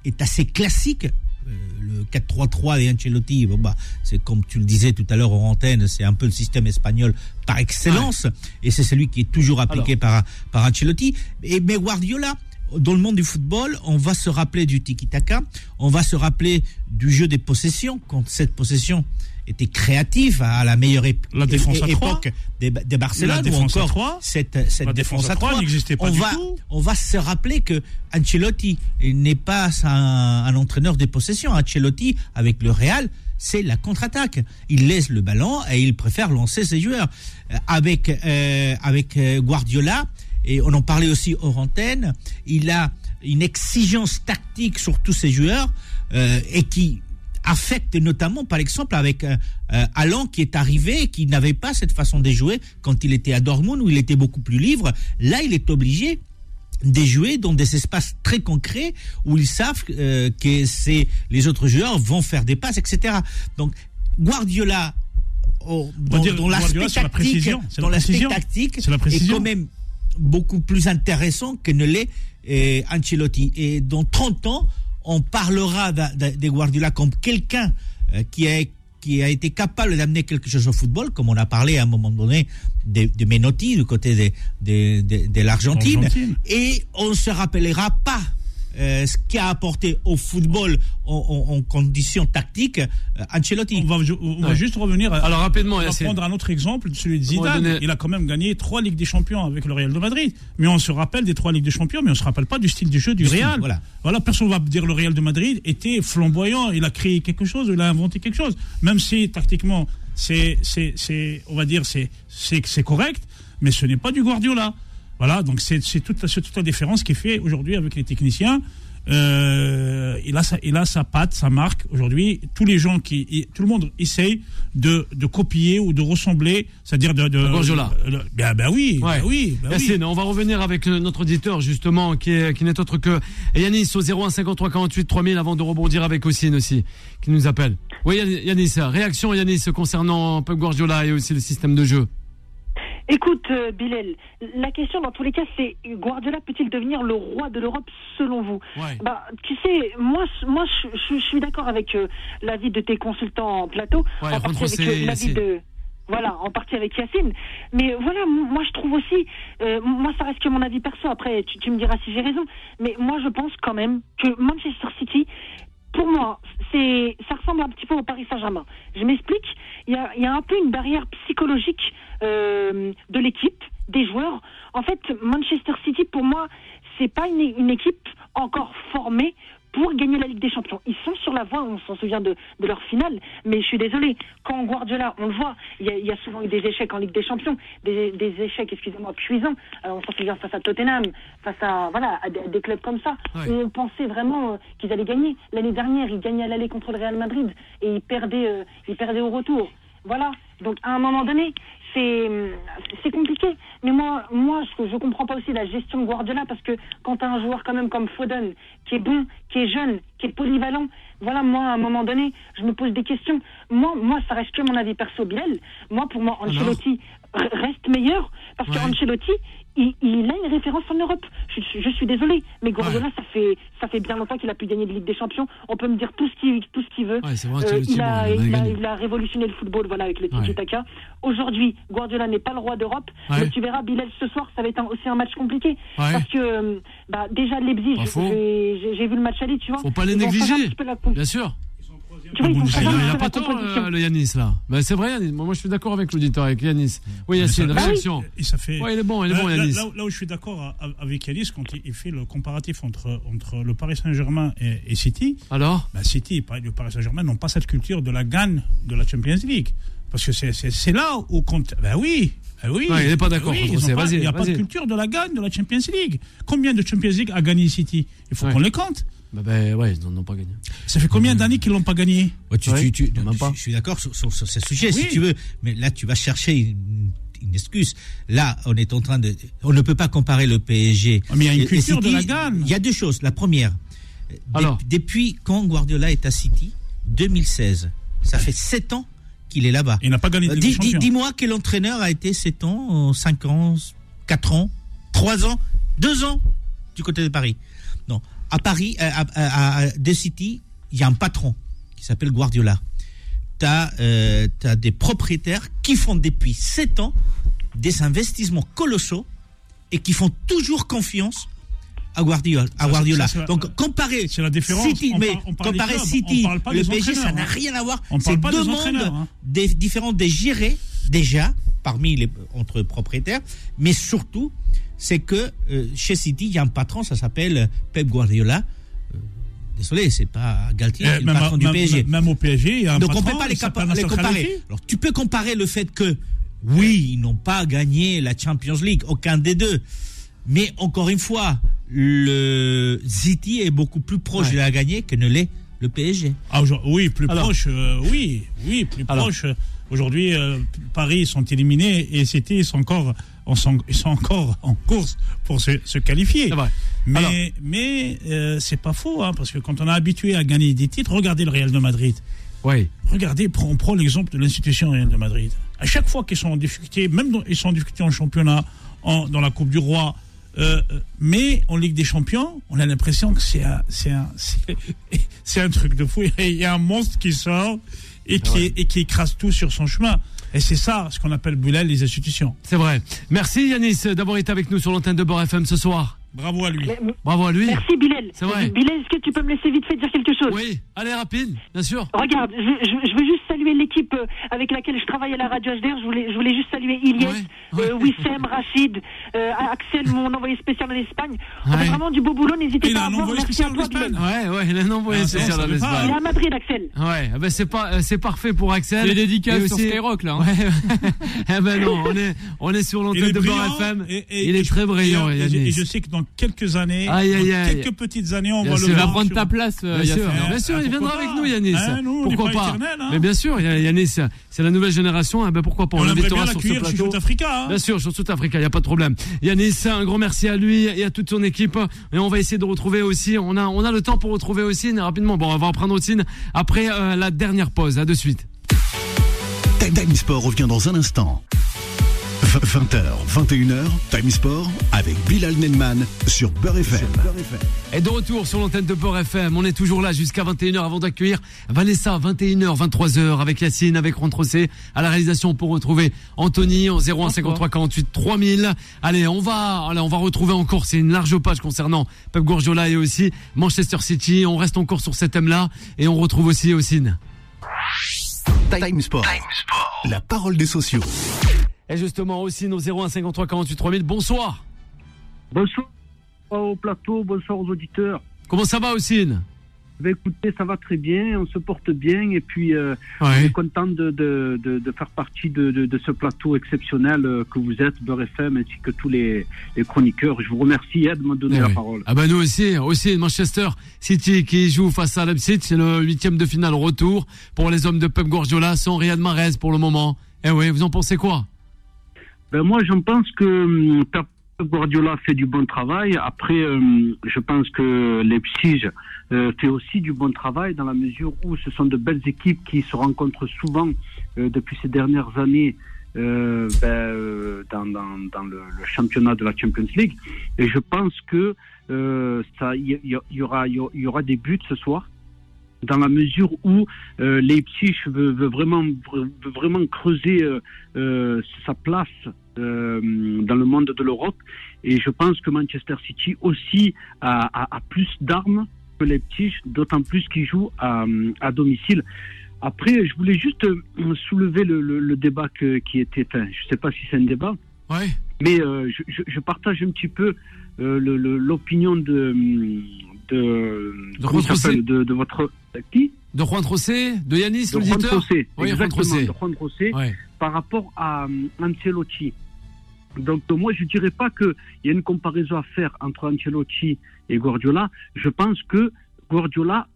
est assez classique. Euh, le 4-3-3 de Ancelotti, bon bah, c'est comme tu le disais tout à l'heure en antenne, c'est un peu le système espagnol par excellence, et c'est celui qui est toujours appliqué par, par Ancelotti. Et, mais Guardiola, dans le monde du football, on va se rappeler du tiki-taka, on va se rappeler du jeu des possessions, quand cette possession était créative à la meilleure ép- La défense à époque des, des Barcelone, La ou défense à encore trois. cette, cette La défense, à 3 n'existait pas on du va, tout. on va se rappeler que Ancelotti n'est pas un, un entraîneur des possessions. Ancelotti, avec le Real, c'est la contre-attaque. Il laisse le ballon et il préfère lancer ses joueurs. Euh, Avec, euh, avec euh, Guardiola, et on en parlait aussi hors antenne, il a une exigence tactique sur tous ses joueurs euh, et qui affecte notamment, par exemple, avec euh, euh, Alain qui est arrivé et qui n'avait pas cette façon de jouer quand il était à Dortmund où il était beaucoup plus libre. Là, il est obligé de jouer dans des espaces très concrets où ils savent euh, que c'est les autres joueurs vont faire des passes, etc. Donc Guardiola, oh, dans, l'aspect la tactique, précision, c'est dans la l'aspect tactique, est quand même beaucoup plus intéressant que ne l'est euh, Ancelotti. Et dans 30 ans, on parlera de, de- de Guardiola comme quelqu'un euh, qui, est, qui a été capable d'amener quelque chose au football, comme on a parlé à un moment donné de, de Menotti du côté de, de, l'Argentine. Argentine. Et on ne se rappellera pas euh, ce qu'a apporté au football en, en- en conditions tactiques euh, Ancelotti. On va, ju- on va Ouais. juste revenir. à- Alors, rapidement, on va prendre un autre exemple, celui de Zidane. donner- Il a quand même gagné trois Ligues des Champions avec le Real de Madrid. Mais on se rappelle des trois Ligues des Champions, mais on se rappelle pas du style de jeu du, Du style, Real. voilà. Voilà, personne va dire le Real de Madrid était flamboyant. Il a créé quelque chose, il a inventé quelque chose. Même si tactiquement, c'est, c'est, c'est, on va dire, c'est, c'est, c'est correct, mais ce n'est pas du Guardiola. Voilà, donc c'est, toute, la- c'est toute la différence qui fait aujourd'hui avec les techniciens. Euh, il, a sa, il a sa patte, sa marque. Aujourd'hui, tous les gens qui, tout le monde essaye de, de copier ou de ressembler, c'est-à-dire de, de Guardiola. le- ben, ben oui, Ouais. ben oui, ben oui. On va revenir avec euh, notre auditeur justement qui est qui n'est autre que Yanis au 01 53 48 3000 avant de rebondir avec Ossine aussi qui nous appelle. Oui Yanis, réaction Yanis concernant Guardiola et aussi le système de jeu. Écoute, euh, Bilal, la question dans tous les cas, c'est Guardiola peut-il devenir le roi de l'Europe selon vous? Ouais. Bah, tu sais, moi, je- moi, je, suis d'accord avec euh, l'avis de tes consultants en plateau, Ouais, en partie avec euh, l'avis Yacine. de. Voilà, en partie avec Yacine. Mais voilà, moi je trouve aussi, euh, moi ça reste que mon avis perso. Après, tu, tu me diras si j'ai raison. Mais moi je pense quand même que Manchester City, pour moi, c'est, ça ressemble un petit peu au Paris Saint-Germain. Je m'explique. Il y a, il y a un peu une barrière psychologique euh, de l'équipe, des joueurs. En fait, Manchester City, pour moi, c'est pas une, une équipe encore formée pour gagner la Ligue des Champions. Ils sont sur la voie, on s'en souvient de, de leur finale, mais je suis désolé, quand Guardiola, on le voit, il y a, il y a souvent eu des échecs en Ligue des Champions, des, des échecs, excusez-moi, cuisants. Alors, on s'en souvient face à Tottenham, face à, voilà, à des, à des clubs comme ça, Ouais. où on pensait vraiment euh, qu'ils allaient gagner. L'année dernière, ils gagnaient à l'aller contre le Real Madrid et ils perdaient, euh, ils perdaient au retour. Voilà. Donc, à un moment donné, c'est compliqué. Mais moi, moi, je, je comprends pas aussi la gestion de Guardiola parce que quand tu as un joueur quand même comme Foden, qui est bon, qui est jeune, qui est polyvalent, voilà, moi, à un moment donné, je me pose des questions. Moi, moi, ça reste que mon avis perso, Bilal. Moi, pour moi, Ancelotti r- reste meilleur parce que Ouais. Ancelotti, il, il a une référence en Europe. Je, je- je suis désolé, mais Guardiola, ça fait ça fait bien longtemps qu'il a pu gagner de Ligue des Champions. On peut me dire tout ce qu'il tout ce qu'il veut. Ouais, vrai, Euh, il, a, il il, révolutionné le football voilà, avec le Ouais. tiki-taka. Aujourd'hui, Guardiola n'est pas le roi d'Europe, mais tu verras, Bilal, ce soir, ça va être un- aussi un match compliqué. Parce que, euh, bah, déjà, Leipzig, j'ai vu le match aller, tu vois. Faut pas les négliger. la Bien sûr. Vois, il il a pas tort euh, le Yanis là. Ben, c'est vrai Yanis. Moi je suis d'accord avec l'auditeur avec Yanis. Oui Yacine, Ah oui. réaction. Et ça fait. Ouais, il est bon, il est Là- bon là, Yanis. là- là où je suis d'accord avec Yanis, quand il, il fait le comparatif entre, entre le Paris Saint-Germain et, et City, Alors bah City et le Paris Saint-Germain n'ont pas cette culture de la gagne de la Champions League. Parce que c'est- là où compte. Ben oui. Ben oui. Il est pas d'accord, Ben oui, Il n'y a pas de culture de la gagne de la Champions League. Combien de Champions League a gagné City? Il faut Ouais. qu'on les compte. Bah, ben, ouais, ils n'en ont pas gagné. Ça fait combien d'années qu'ils l'ont pas gagné Ouais, tu- Ouais, tu- tu- pas. je suis d'accord sur, sur- sur ce sujet, Oui. si tu veux. Mais là, tu vas chercher une, une excuse. Là, on est en train de. On ne peut pas comparer le PSG. Ah, mais il y a une culture de City. la gagne. Il y a deux choses. La première, Alors depuis quand Guardiola est à City? 2016. Ça fait 7 ans qu'il est là-bas. Il n'a pas gagné de Euh, Ligue des dis- dis-. Dis-moi quel entraîneur a été 7 ans, 5 ans, 4 ans, 3 ans, 2 ans du côté de Paris. Non. À Paris, euh, à, à- à- de City, il y a un patron qui s'appelle Guardiola. Tu as, des propriétaires qui font depuis 7 ans des investissements colossaux et qui font toujours confiance à Guardiola. À ça, Donc comparer c'est la différence. City, On mais on comparer clubs, City, on le PSG, ça n'a hein. rien à voir. C'est deux mondes hein. des, différents des gérés déjà parmi les entre propriétaires, mais surtout c'est que euh, chez City il y a un patron, ça s'appelle Pep Guardiola. Euh, désolé, c'est pas Galtier, c'est le même, patron du même- PSG. même au PSG, il y a un Donc on patron, peut pas les, comparer. Alors tu peux comparer le fait que oui, ils n'ont pas gagné la Champions League, aucun des deux. Mais encore une fois, le City est beaucoup plus proche Ouais. de la gagner que ne l'est le PSG. Ah, oui, plus Alors. proche, euh, oui, oui, plus Alors. proche. Aujourd'hui, euh, Paris sont éliminés et City ils sont encore, on sont, ils sont encore en course pour se, se qualifier. Vrai. Mais, Alors. mais euh, c'est pas faux, hein, parce que quand on est habitué à gagner des titres, regardez le Real de Madrid. Oui. Regardez, on prend l'exemple de l'institution Real de Madrid. À chaque fois qu'ils sont en difficulté, même dans, ils sont en difficulté en championnat, en, dans la Coupe du Roi, euh, mais en Ligue des Champions, on a l'impression que c'est un, un, un truc de fou. Il y a un monstre qui sort et qui, et qui écrase tout sur son chemin. Et c'est ça ce qu'on appelle Boulel, les institutions. C'est vrai. Merci Yanis d'avoir été avec nous sur l'antenne de Beurre FM ce soir. Bravo à lui. Bravo à lui. Merci Bilal. C'est vrai. Bilal, est-ce que tu peux me laisser vite fait dire quelque chose? Oui, allez rapide, bien sûr. Regarde, je, je- je veux juste saluer l'équipe euh, avec laquelle je travaille à la radio HDR. Je voulais, je voulais juste saluer Ilyes, Ouais, ouais. euh, Wissem, Rachid, euh, Axel, mon envoyé spécial en Espagne. On fait Ouais. vraiment du beau boulot. N'hésitez Il pas a à un voir. envoyé Merci spécial à en toi, Espagne. Bilal. Ouais, ouais, il a un envoyé Ah, spécial en pas. Il est Espagne. à Madrid, Axel. Ouais, eh ben c'est pas, c'est parfait pour Axel. C'est les dédicaces Et sur Skyrock, là. hein. Ouais, eh ben non, on est, on est sur l'antenne de Beurre. FM. et- et- il est très brillant. Et je sais que dans quelques années, Aïe, aïe, dans aïe. quelques petites années, on Bien va sûr. le Il va voir prendre sur- ta place, Bien sûr, bien sûr, Ah, il viendra avec nous, Yanis. Hein, nous, on n'est pourquoi pas pas éternel, hein. Mais bien sûr, Yanis, c'est la nouvelle génération. eh ben pourquoi pas On On l'invitera bien sur ce plateau. Africa. hein. Bien sûr, sur South Africa, il n'y a pas de problème. Yanis, un grand merci à lui et à toute son équipe. Et on va essayer de retrouver aussi, on a, on a le temps pour retrouver Ossine rapidement. Bon, on va reprendre Ossine après euh, la dernière pause. À de suite. Time Sport revient dans un instant. 20h, 21h, Time Sport avec Bilal Nenman sur Beurre FM. Et de retour sur l'antenne de Port FM, on est toujours là jusqu'à 21h avant d'accueillir Vanessa, 21h, 23h avec Yacine, avec Rontrocé à la réalisation pour retrouver Anthony en 01 53 48 3000. Allez, on va, allez, on va retrouver encore, c'est une large page concernant Pep Guardiola et aussi Manchester City. On reste encore sur cet thème-là et on retrouve aussi Ossine. Time Sport. La parole des sociaux. Et justement, Ossine au 01 53 48 3000. Bonsoir. Bonsoir au plateau, bonsoir aux auditeurs. Comment ça va, Ossine? Ben, écoutez, ça va très bien, on se porte bien et puis euh, on est content de, de, de, de faire partie de, ce plateau exceptionnel euh, que vous êtes, Beurre FM, ainsi que tous les, les chroniqueurs. Je vous remercie hein, de me donner Eh la oui. parole. Ah bah nous aussi, aussi Manchester City qui joue face à Leipzig, c'est le huitième de finale retour pour les hommes de Pep Guardiola sans Riyad Mahrez pour le moment. Eh oui, vous en pensez quoi? Ben, moi, j'en pense que hum, Guardiola fait du bon travail. Après, hum, je pense que Leipzig euh, fait aussi du bon travail dans la mesure où ce sont de belles équipes qui se rencontrent souvent euh, depuis ces dernières années euh, ben, dans, dans, dans le, championnat de la Champions League. Et je pense que ça, y, aura, y aura des buts ce soir. Dans la mesure où Leipzig veut, vraiment, veut vraiment creuser sa place euh, dans le monde de l'Europe. Et je pense que Manchester City aussi a, a- a plus d'armes que Leipzig, d'autant plus qu'il joue à, à domicile. Après, je voulais juste euh, soulever le, le- le débat que- qui était. Enfin, je ne sais pas si c'est un débat, Ouais. mais euh, je, je- je partage un petit peu euh, l'opinion de, de, De Juan de, de votre qui? De Juan Trocé, de Yanis, l'auditeur? José, Oui, Juan José. de Juan José Ouais. par rapport à euh, Ancelotti. Donc euh, moi je dirais pas qu'il y a une comparaison à faire entre Ancelotti et Guardiola. Je pense que Guardiola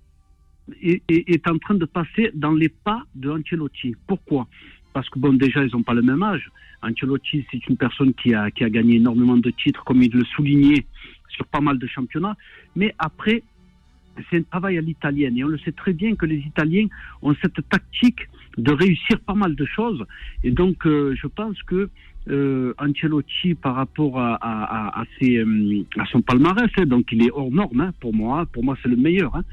est en train de passer dans les pas de Ancelotti. Pourquoi? Parce que bon déjà ils n'ont pas le même âge. Ancelotti c'est une personne qui a, qui a gagné énormément de titres comme il le soulignait sur pas mal de championnats. Mais après c'est un travail à l'italienne et on le sait très bien que les Italiens ont cette tactique de réussir pas mal de choses. Et donc, euh, je pense que euh, Ancelotti, par rapport à, à, à, ses, euh, à son palmarès, hein, donc il est hors norme hein, pour moi. Pour moi, c'est le meilleur. hein.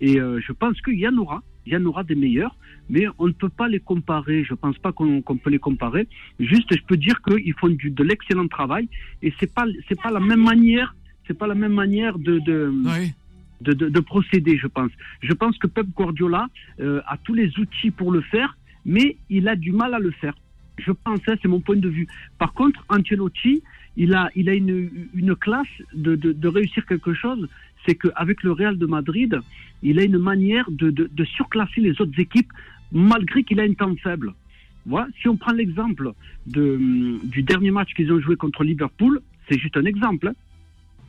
Et euh, je pense qu'il y en aura. Il y en aura des meilleurs, mais on ne peut pas les comparer. Je pense pas qu'on peut les comparer. Juste, je peux dire qu'ils font du, de l'excellent travail et c'est pas c'est pas la même manière. C'est pas la même manière de, de, Ouais. de, de, de procéder, je pense. Je pense que Pep Guardiola euh, a tous les outils pour le faire, mais il a du mal à le faire. Je pense, hein, c'est mon point de vue. Par contre, Ancelotti, il a, il a une, une classe de, de, réussir quelque chose, c'est qu'avec le Real de Madrid, il a une manière de, de, surclasser les autres équipes, malgré qu'il a un temps faible. Voilà. Si on prend l'exemple de, du dernier match qu'ils ont joué contre Liverpool, c'est juste un exemple. hein.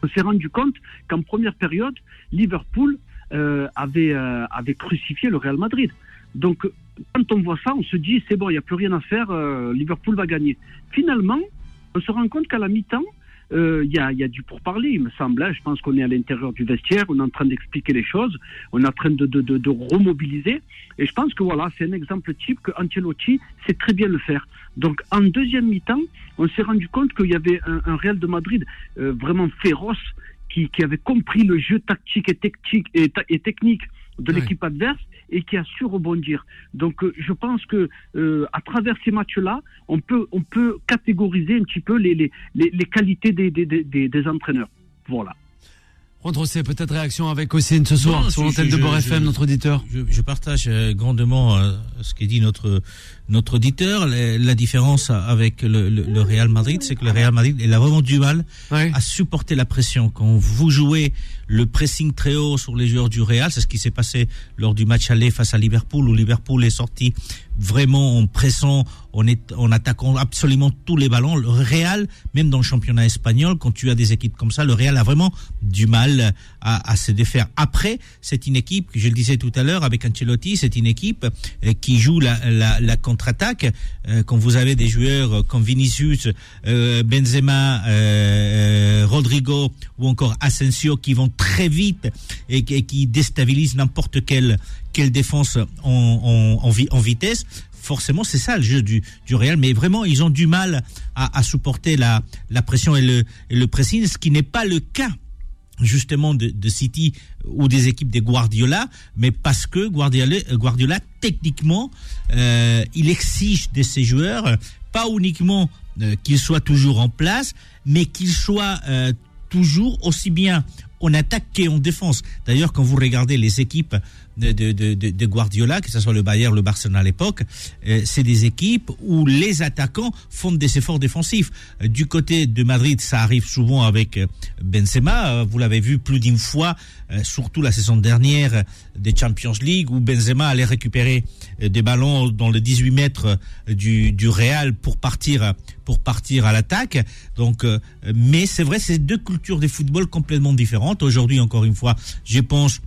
On s'est rendu compte qu'en première période, Liverpool euh, avait, euh, avait crucifié le Real Madrid. Donc, quand on voit ça, on se dit, c'est bon, il n'y a plus rien à faire, euh, Liverpool va gagner. Finalement, on se rend compte qu'à la mi-temps, euh, il y, a, y a du pourparler, il me semble. hein. Je pense qu'on est à l'intérieur du vestiaire, on est en train d'expliquer les choses, on est en train de, remobiliser. Et je pense que voilà, c'est un exemple type que Ancelotti sait très bien le faire. Donc, en deuxième mi-temps, on s'est rendu compte qu'il y avait un, un Real de Madrid euh, vraiment féroce, qui, avait compris le jeu tactique et technique de Ouais. l'équipe adverse et qui a su rebondir. Donc euh, je pense que euh, à travers ces matchs-là, on peut on peut catégoriser un petit peu les les, les, les qualités des, des, des, entraîneurs. Voilà. Juan Trocé, peut-être réaction avec Ossine ce soir Non, sur l'antenne de je- FM, notre auditeur. Je, je partage euh, grandement euh, ce qu'a dit notre notre auditeur. La, la différence avec le, le, le Real Madrid, c'est que le Real Madrid, il a vraiment du mal Ouais. à supporter la pression. Quand vous jouez le pressing très haut sur les joueurs du Real, c'est ce qui s'est passé lors du match aller face à Liverpool, où Liverpool est sorti vraiment en pressant, en, est, en attaquant absolument tous les ballons. Le Real, même dans le championnat espagnol, quand tu as des équipes comme ça, le Real a vraiment du mal à, à se défaire. Après, c'est une équipe, je le disais tout à l'heure avec Ancelotti, c'est une équipe euh, qui joue la, la, la contre-attaque. Euh, quand vous avez des joueurs comme Vinicius, euh, Benzema, Rodrigo ou encore Asensio qui vont très vite et, qui- et qui déstabilisent n'importe quelle quelle défense en, en, en vitesse. Forcément, c'est ça le jeu du, du Real, mais vraiment, ils ont du mal à, à supporter la, la pression et le, et le pressing, ce qui n'est pas le cas justement de, City ou des équipes de Guardiola, mais parce que Guardiola, techniquement, euh, il exige de ses joueurs pas uniquement euh, qu'ils soient toujours en place, mais qu'ils soient euh, toujours aussi bien en attaque qu'en défense. D'ailleurs, quand vous regardez les équipes de, de, de, Guardiola, que ce soit le Bayern, le Barcelone à l'époque, euh, c'est des équipes où les attaquants font des efforts défensifs. Euh, Du côté de Madrid, ça arrive souvent avec euh, Benzema. Euh, Vous l'avez vu plus d'une fois, surtout la saison dernière des Champions League, où Benzema allait récupérer des ballons dans le 18 mètres du, du Real pour partir pour partir à l'attaque. Donc, euh, mais c'est vrai, c'est deux cultures de football complètement différentes. Aujourd'hui, encore une fois, je pense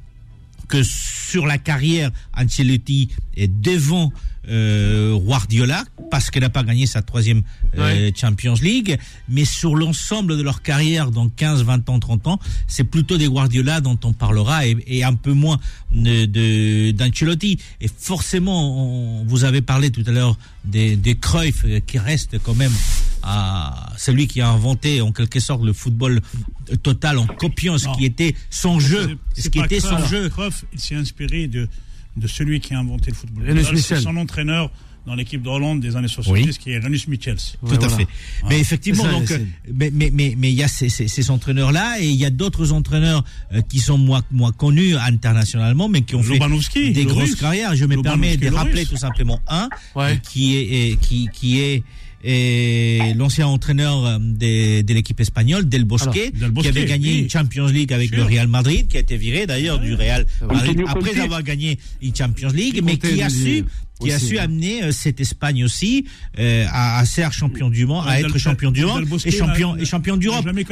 que sur la carrière, Ancelotti est devant euh, Guardiola parce qu'elle n'a pas gagné sa troisième euh, Champions League, mais sur l'ensemble de leur carrière dans 15, 20 ans, 30 ans, c'est plutôt des Guardiola dont on parlera et, et un peu moins de d'Ancelotti. Et forcément, on- vous avez parlé tout à l'heure des, des Cruyff euh, qui reste quand même à celui qui a inventé en quelque sorte le football total en copiant ce Non. qui était son jeu, C'est- ce qui était son jeu. Il s'est inspiré de, de celui qui a inventé le football. C'est son entraîneur dans l'équipe de Hollande des années 70, qui est Renus Michels. Tout à fait. Mais effectivement, ça, donc, euh, mais mais mais il y a ces, ces, ces entraîneurs-là et il y a d'autres entraîneurs euh, qui sont moins moins connus internationalement, mais qui ont fait des le grosses Russe. carrières. Je me permets de le rappeler Russe. tout simplement un Ouais. qui est qui qui est et l'ancien entraîneur euh, de, de l'équipe espagnole, Del Bosque, Alors, Del Bosque, qui avait gagné oui. une Champions League avec le Real Madrid, qui a été viré d'ailleurs du Real Madrid après avoir gagné une Champions League, mais qui a su qui a su amener euh, cette Espagne aussi euh, à, à ser champion du monde, à être champion du monde et champion et champion d'Europe. Même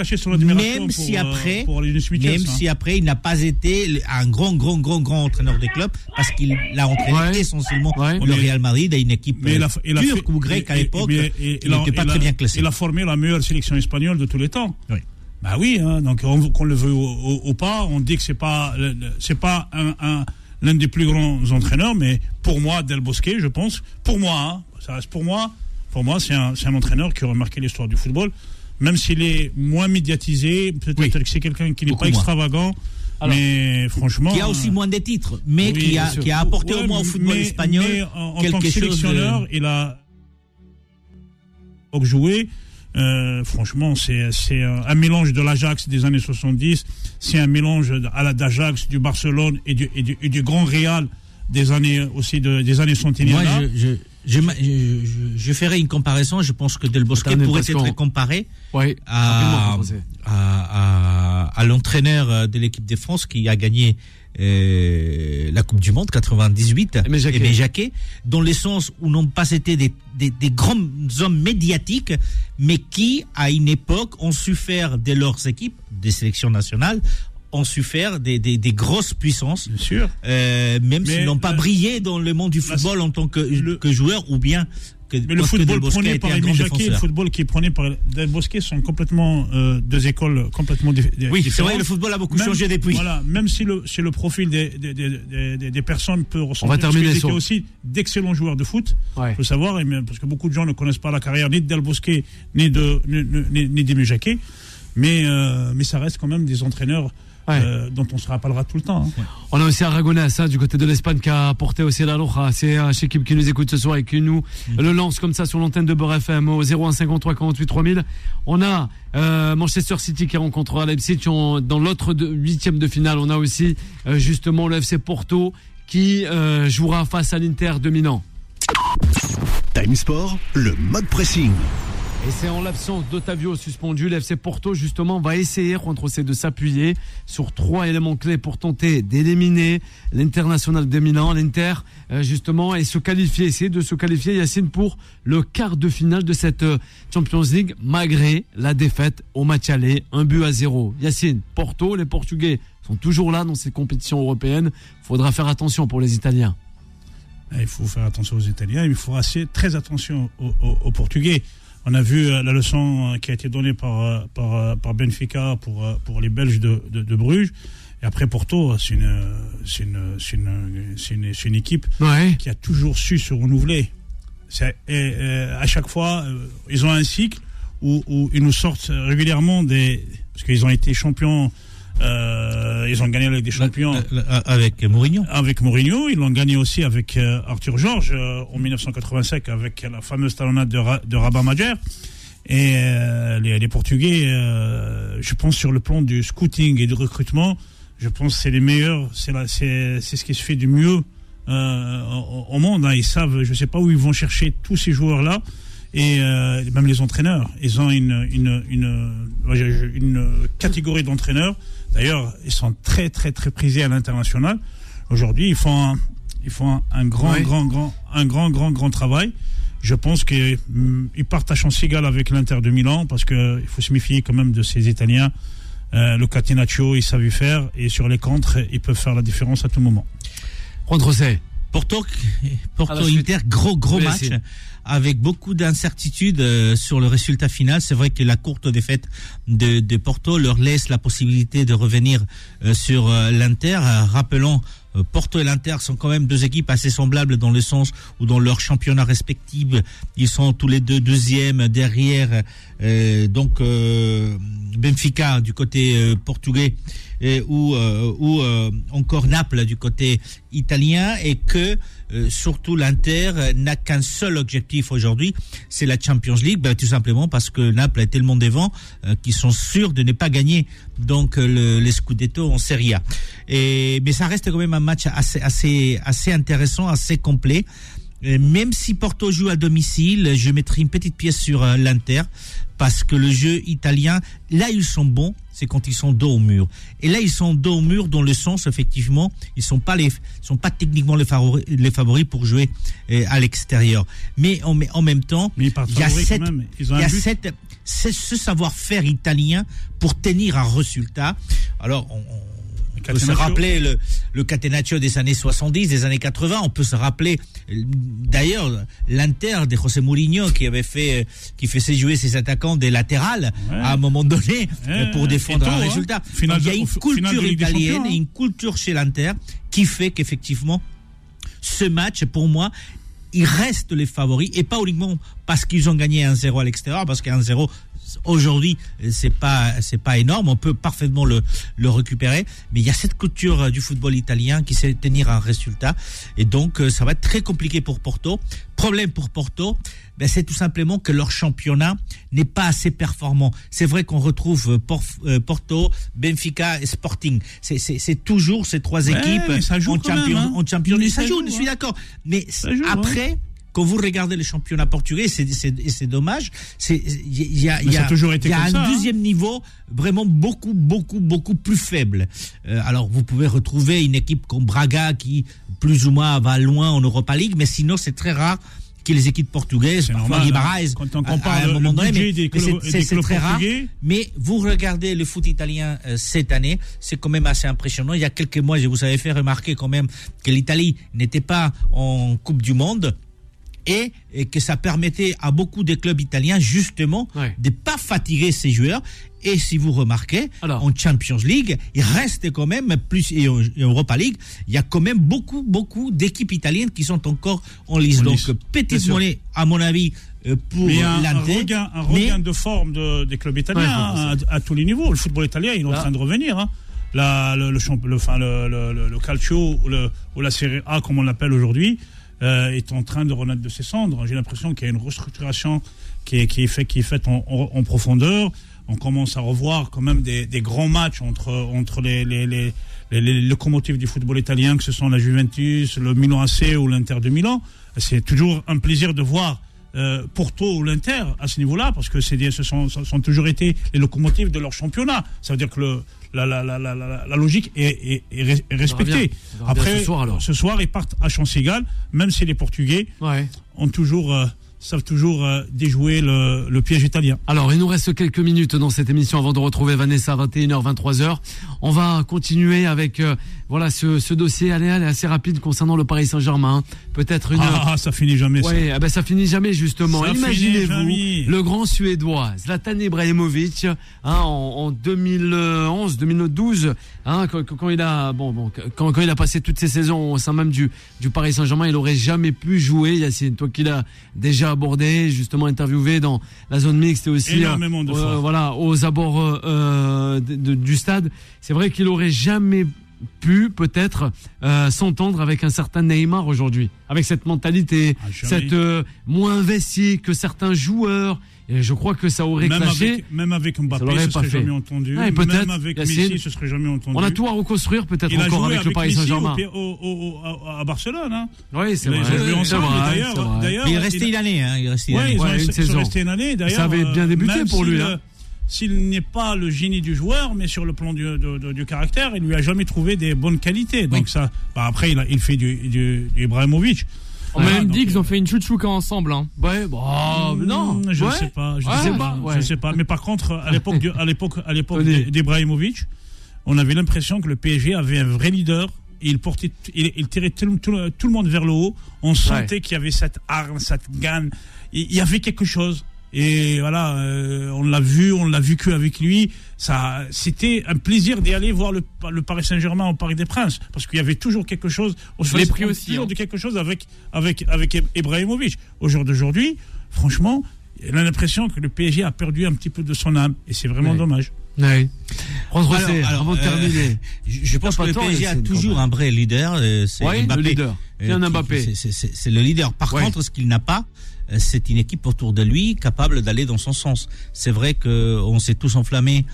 pour, si euh, après, pour Michels, même hein. si après il n'a pas été un grand, grand, grand, grand entraîneur des clubs parce qu'il a entraîné Ouais. essentiellement Ouais. le Real Madrid et une équipe Mais il a, il a turque ou grecque à et- et- l'époque. et- a- n'était pas très bien classé. Il a formé la meilleure sélection espagnole de tous les temps. Oui. Bah oui, hein, donc on- qu'on le veut ou, ou- ou pas, on dit que c'est pas c'est pas un, un- l'un des plus grands entraîneurs, mais pour moi, Del Bosque, je pense, pour moi, hein, ça reste pour moi, pour moi, c'est un, un entraîneur qui aurait marqué l'histoire du football, même s'il est moins médiatisé, peut-être Oui. que c'est quelqu'un qui n'est pas moins. extravagant, mais franchement, Qui a aussi euh, moins de titres, mais oui, qui, a, qui a apporté Ouais, au moins au football mais- espagnol mais en, tant que chose de- sélectionneur, il a joué. Euh, franchement, c'est un, mélange de l'Ajax des années 70, c'est un mélange à d'Ajax, du Barcelone et du, Grand Real des années aussi de, des années centenaires. Je, je, ferai une comparaison. Je pense que Del Bosque pourrait être comparé Ouais, à, à, à, à l'entraîneur de l'équipe de France qui a gagné euh, la Coupe du Monde 98, Aimé Jacquet. Aimé Jacquet, dans le sens où n'ont pas été des, des, des grands hommes médiatiques, mais qui, à une époque, ont su faire de leurs équipes, des sélections nationales, ont su faire des, des, des grosses puissances, Bien sûr. euh, même s'ils n'ont pas brillé dans le monde du football en tant que, le- que joueur ou bien que, Mais le football prôné par Jacquet et le football qui est prôné par Del Bosque sont complètement euh, deux écoles complètement dif- Oui, c'est différentes. vrai, le football a beaucoup Même- changé depuis. Voilà, même si le, si le profil des, des, des, des- des- des personnes peut ressembler. va terminer sur- aussi d'excellents joueurs de foot. Ouais. faut savoir, parce que beaucoup de gens ne connaissent pas la carrière ni de Del Bosque ni de ni, ni, Jacquet, mais euh, mais ça reste quand même des entraîneurs Ouais. euh, dont on se rappellera tout le temps. hein. On a aussi Aragonès hein, du côté de l'Espagne qui a porté aussi la Loja. C'est équipe qui nous écoute ce soir et qui nous le lance comme ça sur l'antenne de Beurre FM au 0153 48 3000. On a euh, Manchester City qui rencontrera Leipzig. On- dans l'autre huitième de finale, on a aussi euh, justement le FC Porto qui euh, jouera face à l'Inter de Milan. Time Sport, le mode pressing. Et c'est en l'absence d'Otavio suspendu, l'FC Porto justement va essayer contre ces de s'appuyer sur trois éléments clés pour tenter d'éliminer l'international de Milan, l'Inter euh, justement et se qualifier, essayer de se qualifier Yacine pour le quart de finale de cette euh, Champions League malgré la défaite au match aller, un but à zéro. Yacine, Porto, les Portugais sont toujours là dans ces compétitions européennes. Faudra faire attention pour les Italiens. Il faut faire attention aux Italiens, il faut assez très attention aux Portugais. On a vu euh, la leçon euh, qui a été donnée par, euh, par, par Benfica pour, pour les Belges de, de, de Bruges. Et après Porto, c'est une, une, une, une, équipe Ouais. qui a toujours su se renouveler. Et, à chaque fois, ils ont un cycle où, où ils nous sortent régulièrement des. Parce qu'ils ont été champions, euh, ils ont gagné avec des champions Euh, euh, Avec Mourinho. avec Mourinho. Ils l'ont gagné aussi avec euh, Arthur Georges euh, en 1985 avec la fameuse talonnade de, Ra- de Rabat Majer. Et les, les Portugais, je pense sur le plan du scouting et du recrutement, je pense que c'est les meilleurs, c'est ce qui se fait du mieux au, au monde. hein. Ils savent, je sais pas où ils vont chercher tous ces joueurs-là. Et euh, même les entraîneurs, ils ont une, une, une catégorie d'entraîneurs. D'ailleurs, ils sont très, très, très prisés à l'international. Aujourd'hui, ils font un, ils font un, grand, Oui. grand, grand, un grand, grand, grand travail. Je pense qu'ils partent à chance égale avec l'Inter de Milan parce qu'il faut se méfier quand même de ces Italiens. Euh, le Catenaccio, ils savent faire et sur les contres, ils peuvent faire la différence à tout moment. Juan José. Porto, Porto. Inter, gros gros match avec beaucoup d'incertitudes euh, sur le résultat final. C'est vrai que la courte défaite de, de Porto leur laisse la possibilité de revenir euh, sur euh, l'Inter. Rappelons, Porto et l'Inter sont quand même deux équipes assez semblables dans le sens où dans leur championnat respectif, ils sont tous les deux deuxièmes derrière. euh, donc euh, Benfica du côté euh, portugais ou euh, ou euh, encore Naples du côté italien et que euh, surtout l'Inter euh, n'a qu'un seul objectif aujourd'hui, c'est la Champions League, ben, tout simplement parce que Naples est tellement devant euh, qu'ils sont sûrs de ne pas gagner donc euh, le, les Scudetto en Serie A. Et mais ça reste quand même un match assez assez assez intéressant, assez complet. Et même si Porto joue à domicile, je mettrai une petite pièce sur euh, l'Inter parce que le jeu italien, là ils sont bons, c'est quand ils sont dos au mur. Et là ils sont dos au mur dans le sens effectivement, ils sont pas les sont pas techniquement les favoris, les favoris pour jouer euh, à l'extérieur. Mais en, en même temps, il y a cette, il y a cette, ce savoir-faire italien pour tenir un résultat. Alors, on- on peut se rappeler le, le Catenaccio des années 70, des années 80. On peut se rappeler, d'ailleurs, l'Inter de José Mourinho qui avait fait, qui faisait jouer ses attaquants des latérales Ouais. à un moment donné Ouais, pour défendre et un tôt, hein. résultat. Donc, il y a une culture italienne hein. et une culture chez l'Inter qui fait qu'effectivement, ce match, pour moi, ils restent les favoris et pas uniquement parce qu'ils ont gagné 1-0 à l'extérieur, parce qu'un 0 aujourd'hui c'est pas c'est pas énorme, on peut parfaitement le le récupérer, mais il y a cette culture euh, du football italien qui sait tenir un résultat et donc euh, ça va être très compliqué pour Porto. Problème pour Porto, ben, c'est tout simplement que leur championnat n'est pas assez performant. C'est vrai qu'on retrouve euh, Por- Porto, Benfica et Sporting. C'est- toujours ces trois Ouais, équipes mais ça joue en Champions, hein. en League. Ça, joue, joue, je suis hein. d'accord. Mais joue, après, quand vous regardez le championnat portugais, c'est c'est- et c'est dommage. C'est il y a il Mais y a a toujours été y a un ça, hein. deuxième niveau vraiment beaucoup beaucoup beaucoup plus faible. Euh, alors vous pouvez retrouver une équipe comme Braga qui plus ou moins va loin en Europa League, mais sinon c'est très rare que les équipes portugaises, parfois normal, Guimarães, hein. Quand on à- compare à, un le- moment donné, mais, mais c'est- très rare. Mais vous regardez le foot italien euh, cette année, c'est quand même assez impressionnant. Il y a quelques mois, je vous avais fait remarquer quand même que l'Italie n'était pas en Coupe du Monde et, et que ça permettait à beaucoup de clubs italiens justement Ouais. de pas fatiguer ses joueurs. Et si vous remarquez, Alors. en Champions League, il reste quand même plus et en Europa League, il y a quand même beaucoup beaucoup d'équipes italiennes qui sont encore en lice. En Donc petite sûr. monnaie à mon avis euh, pour Mais il y a un, un regain, un mais- regain de forme de- des clubs italiens Ouais, hein, à, à tous les niveaux. Le football italien, il est en train de revenir. hein. la, le, le, champ- le, enfin, le, le, le- le calcio ou, le, ou la Serie A, comme on l'appelle aujourd'hui, euh, est en train de renaître de ses cendres. J'ai l'impression qu'il y a une restructuration qui est, qui est, faite en, en- profondeur. On commence à revoir quand même des, des grands matchs entre, entre les, les, les, les, les locomotives du football italien, que ce sont la Juventus, le Milan AC ou l'Inter de Milan. C'est toujours un plaisir de voir euh, Porto ou l'Inter à ce niveau-là, parce que c'est ce sont, toujours été les locomotives de leur championnat. Ça veut dire que le, la, la, la, la, la- la logique est, est, est res- est respectée. Après, ce soir, alors. ce soir, ils partent à chance égale, même si les Portugais Ouais. ont toujours, euh, savent toujours euh, déjouer le, le piège italien. Alors, il nous reste quelques minutes dans cette émission avant de retrouver Vanessa à 21h, 23h. On va continuer avec euh, voilà ce, ce dossier allez, allez, assez rapide concernant le Paris Saint-Germain. Peut-être une. Ah, ça finit jamais ça. Ouais, ah ben ça finit jamais justement. Ça Imaginez-vous le grand Suédois Zlatan Ibrahimovic hein, en, en 2011, 2012, hein, quand, quand il a bon, bon quand, quand il a passé toutes ces saisons au sein même du, du Paris Saint-Germain, il aurait jamais pu jouer. Yacine, toi qui l'as déjà abordé, justement interviewé dans la zone mixte et aussi Énormément de euh, fois. voilà aux abords euh, euh, de- de- du stade. C'est vrai qu'il aurait jamais pu peut-être euh, s'entendre avec un certain Neymar aujourd'hui, avec cette mentalité, Ah, cette euh, moins investie que certains joueurs. Et je crois que ça aurait Même clashé. avec, même avec Mbappé, l'aurait ce pas serait fait. jamais entendu. Ouais, peut-être, même avec. Messi, ce serait jamais entendu. On a tout à reconstruire peut-être Il a encore joué avec le Paris Saint-Germain. À- à Barcelone. Hein. Oui, c'est Il a- vrai. D'ailleurs- d'ailleurs, Il est resté une année, hein, il est resté une année. Ouais, saison. une année. D'ailleurs, Ça avait bien euh, débuté pour lui, s'il, hein. euh, S'il n'est pas le génie du joueur, mais sur le plan du, caractère, il lui a jamais trouvé des bonnes qualités. Donc ça, bah, après, il, a- il fait du, du, du Ibrahimovic. On m'a même dit qu'ils ont fait une chouchouka ensemble. Hein. Ouais, non. Hmm, je ne Ouais. sais pas. Je Ouais, sais pas. Je sais pas. Mais par contre, à l'époque, à l'époque, à l'époque d'Ibrahimovic, on avait l'impression que le PSG avait un vrai leader. Et il portait, il, il tirait tout, tout le- tout le monde vers le haut. On sentait qu'il y avait cette arme, cette gagne. Il y avait quelque chose. Et voilà, euh, on l'a vu, on l'a vu qu'avec lui. Ça, c'était un plaisir d'y aller voir le, le Paris Saint-Germain au Parc des Princes, parce qu'il y avait toujours quelque chose. On se pris aussi, Toujours hein. de quelque chose avec avec avec Ibrahimovic. Au jour d'aujourd'hui, franchement, il a l'impression que le PSG a perdu un petit peu de son âme, et c'est vraiment Ouais. dommage. Prendre Alors, avant de euh, terminer. Je, je pense que le PSG a toujours un vrai leader, euh, c'est Ouais, le leader. Euh, Mbappé. c'est- le leader. Par Ouais. contre, ce qu'il n'a pas, euh, c'est une équipe autour de lui capable d'aller dans son sens. C'est vrai que on s'est tous enflammés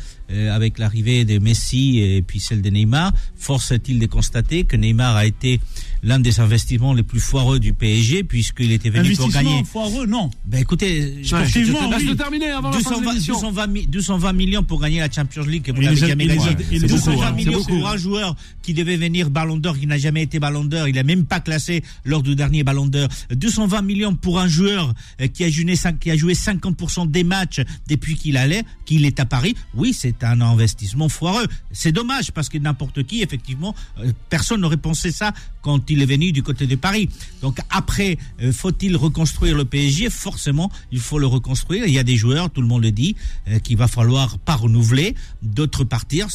avec l'arrivée de Messi et puis celle de Neymar. Force est-il de constater que Neymar a été l'un des investissements les plus foireux du PSG puisqu'il était venu pour Investissement gagner. foireux, non. Ben écoutez, je- Sportivement, je te- oui. Laisse-le terminer avant la fin de 220, l'émission. 220, mi- 220 millions pour gagner la Champions League que vous n'avez jamais gagné. il les a- 220 beaucoup, hein. millions beaucoup. pour un joueur qui devait venir Ballon d'Or, qui n'a jamais été Ballon d'Or, il n'a même pas classé lors du dernier Ballon d'Or. 220 millions pour un joueur euh, qui a joué, qui a joué 50% des matchs depuis qu'il allait, qu'il est à Paris. Oui, c'est un investissement foireux. C'est dommage parce que n'importe qui, effectivement, euh, personne n'aurait pensé ça quand il est venu du côté de Paris. Donc après, euh, faut-il reconstruire le PSG Forcément, il faut le reconstruire. Il y a des joueurs, tout le monde le dit, euh, qu'il va falloir pas renouveler, d'autres partir.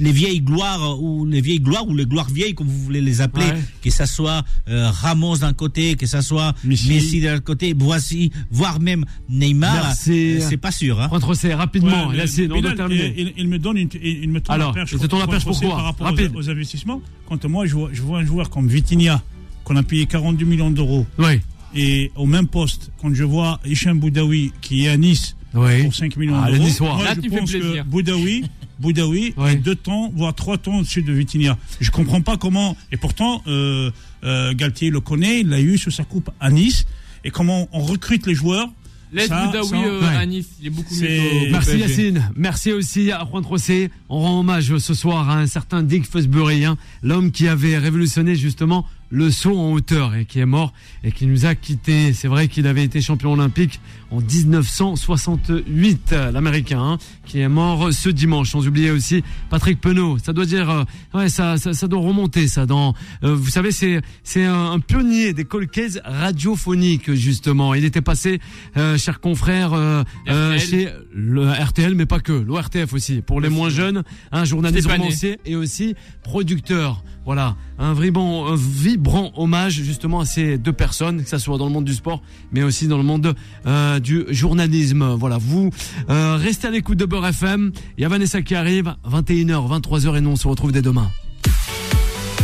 Les vieilles gloires ou les vieilles gloires ou les gloires vieilles, comme vous voulez les appeler, Ouais. que ça soit euh, Ramos d'un côté, que ça soit Messi. Messi, de l'autre côté, voici, voire même Neymar. Euh, c'est pas sûr. Hein. Prendre c'est rapidement. Ouais. Il, il me donne une, il, il me tend Alors, la perche. il te tend la perche contre- pourquoi par rapport Rapide. aux, aux investissements. Quand moi, je vois, je vois un joueur comme Vitinha, qu'on a payé 42 millions d'euros, Oui. et au même poste, quand je vois Hicham Boudaoui, qui est à Nice, Oui. pour 5 millions Ah, d'euros, moi, Là, je tu pense que. Boudaoui, Boudaoui est deux temps, voire trois temps au-dessus de Vitinha. Je comprends pas comment, et pourtant, euh, euh, Galtier le connaît, il l'a eu sous sa coupe à Nice, et comment on recrute les joueurs. Laisse Ça, Boudaoui ça, euh, ouais. à Nice, il est beaucoup mieux. Merci. Yacine, merci aussi à Juan Trocé. On rend hommage ce soir à un certain Dick Fosbury, hein, l'homme qui avait révolutionné justement le saut en hauteur et qui est mort et qui nous a quittés. C'est vrai qu'il avait été champion olympique en 1968, euh, l'Américain, hein, qui est mort ce dimanche. Sans oublier aussi Patrick Penaud. Ça doit dire, euh, ouais, ça, ça, ça doit remonter ça. Dans, euh, vous savez, c'est c'est un, un pionnier des colcaises radiophoniques justement. Il était passé, euh, chers confrères, euh, euh, chez le RTL, mais pas que, l'ORTF aussi. Pour les moins jeunes, un journaliste pas né. romancier et aussi producteur. Voilà, un vibrant, un vibrant hommage justement à ces deux personnes, que ça soit dans le monde du sport, mais aussi dans le monde euh, du journalisme. Voilà, vous euh, restez à l'écoute de Beurre FM. Il y a Vanessa qui arrive, 21h, 23h et nous on se retrouve dès demain.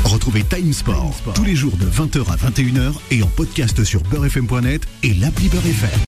Retrouvez Time Sport tous les jours de 20h à 21h et en podcast sur beurrefm.net et l'appli Beurre FM.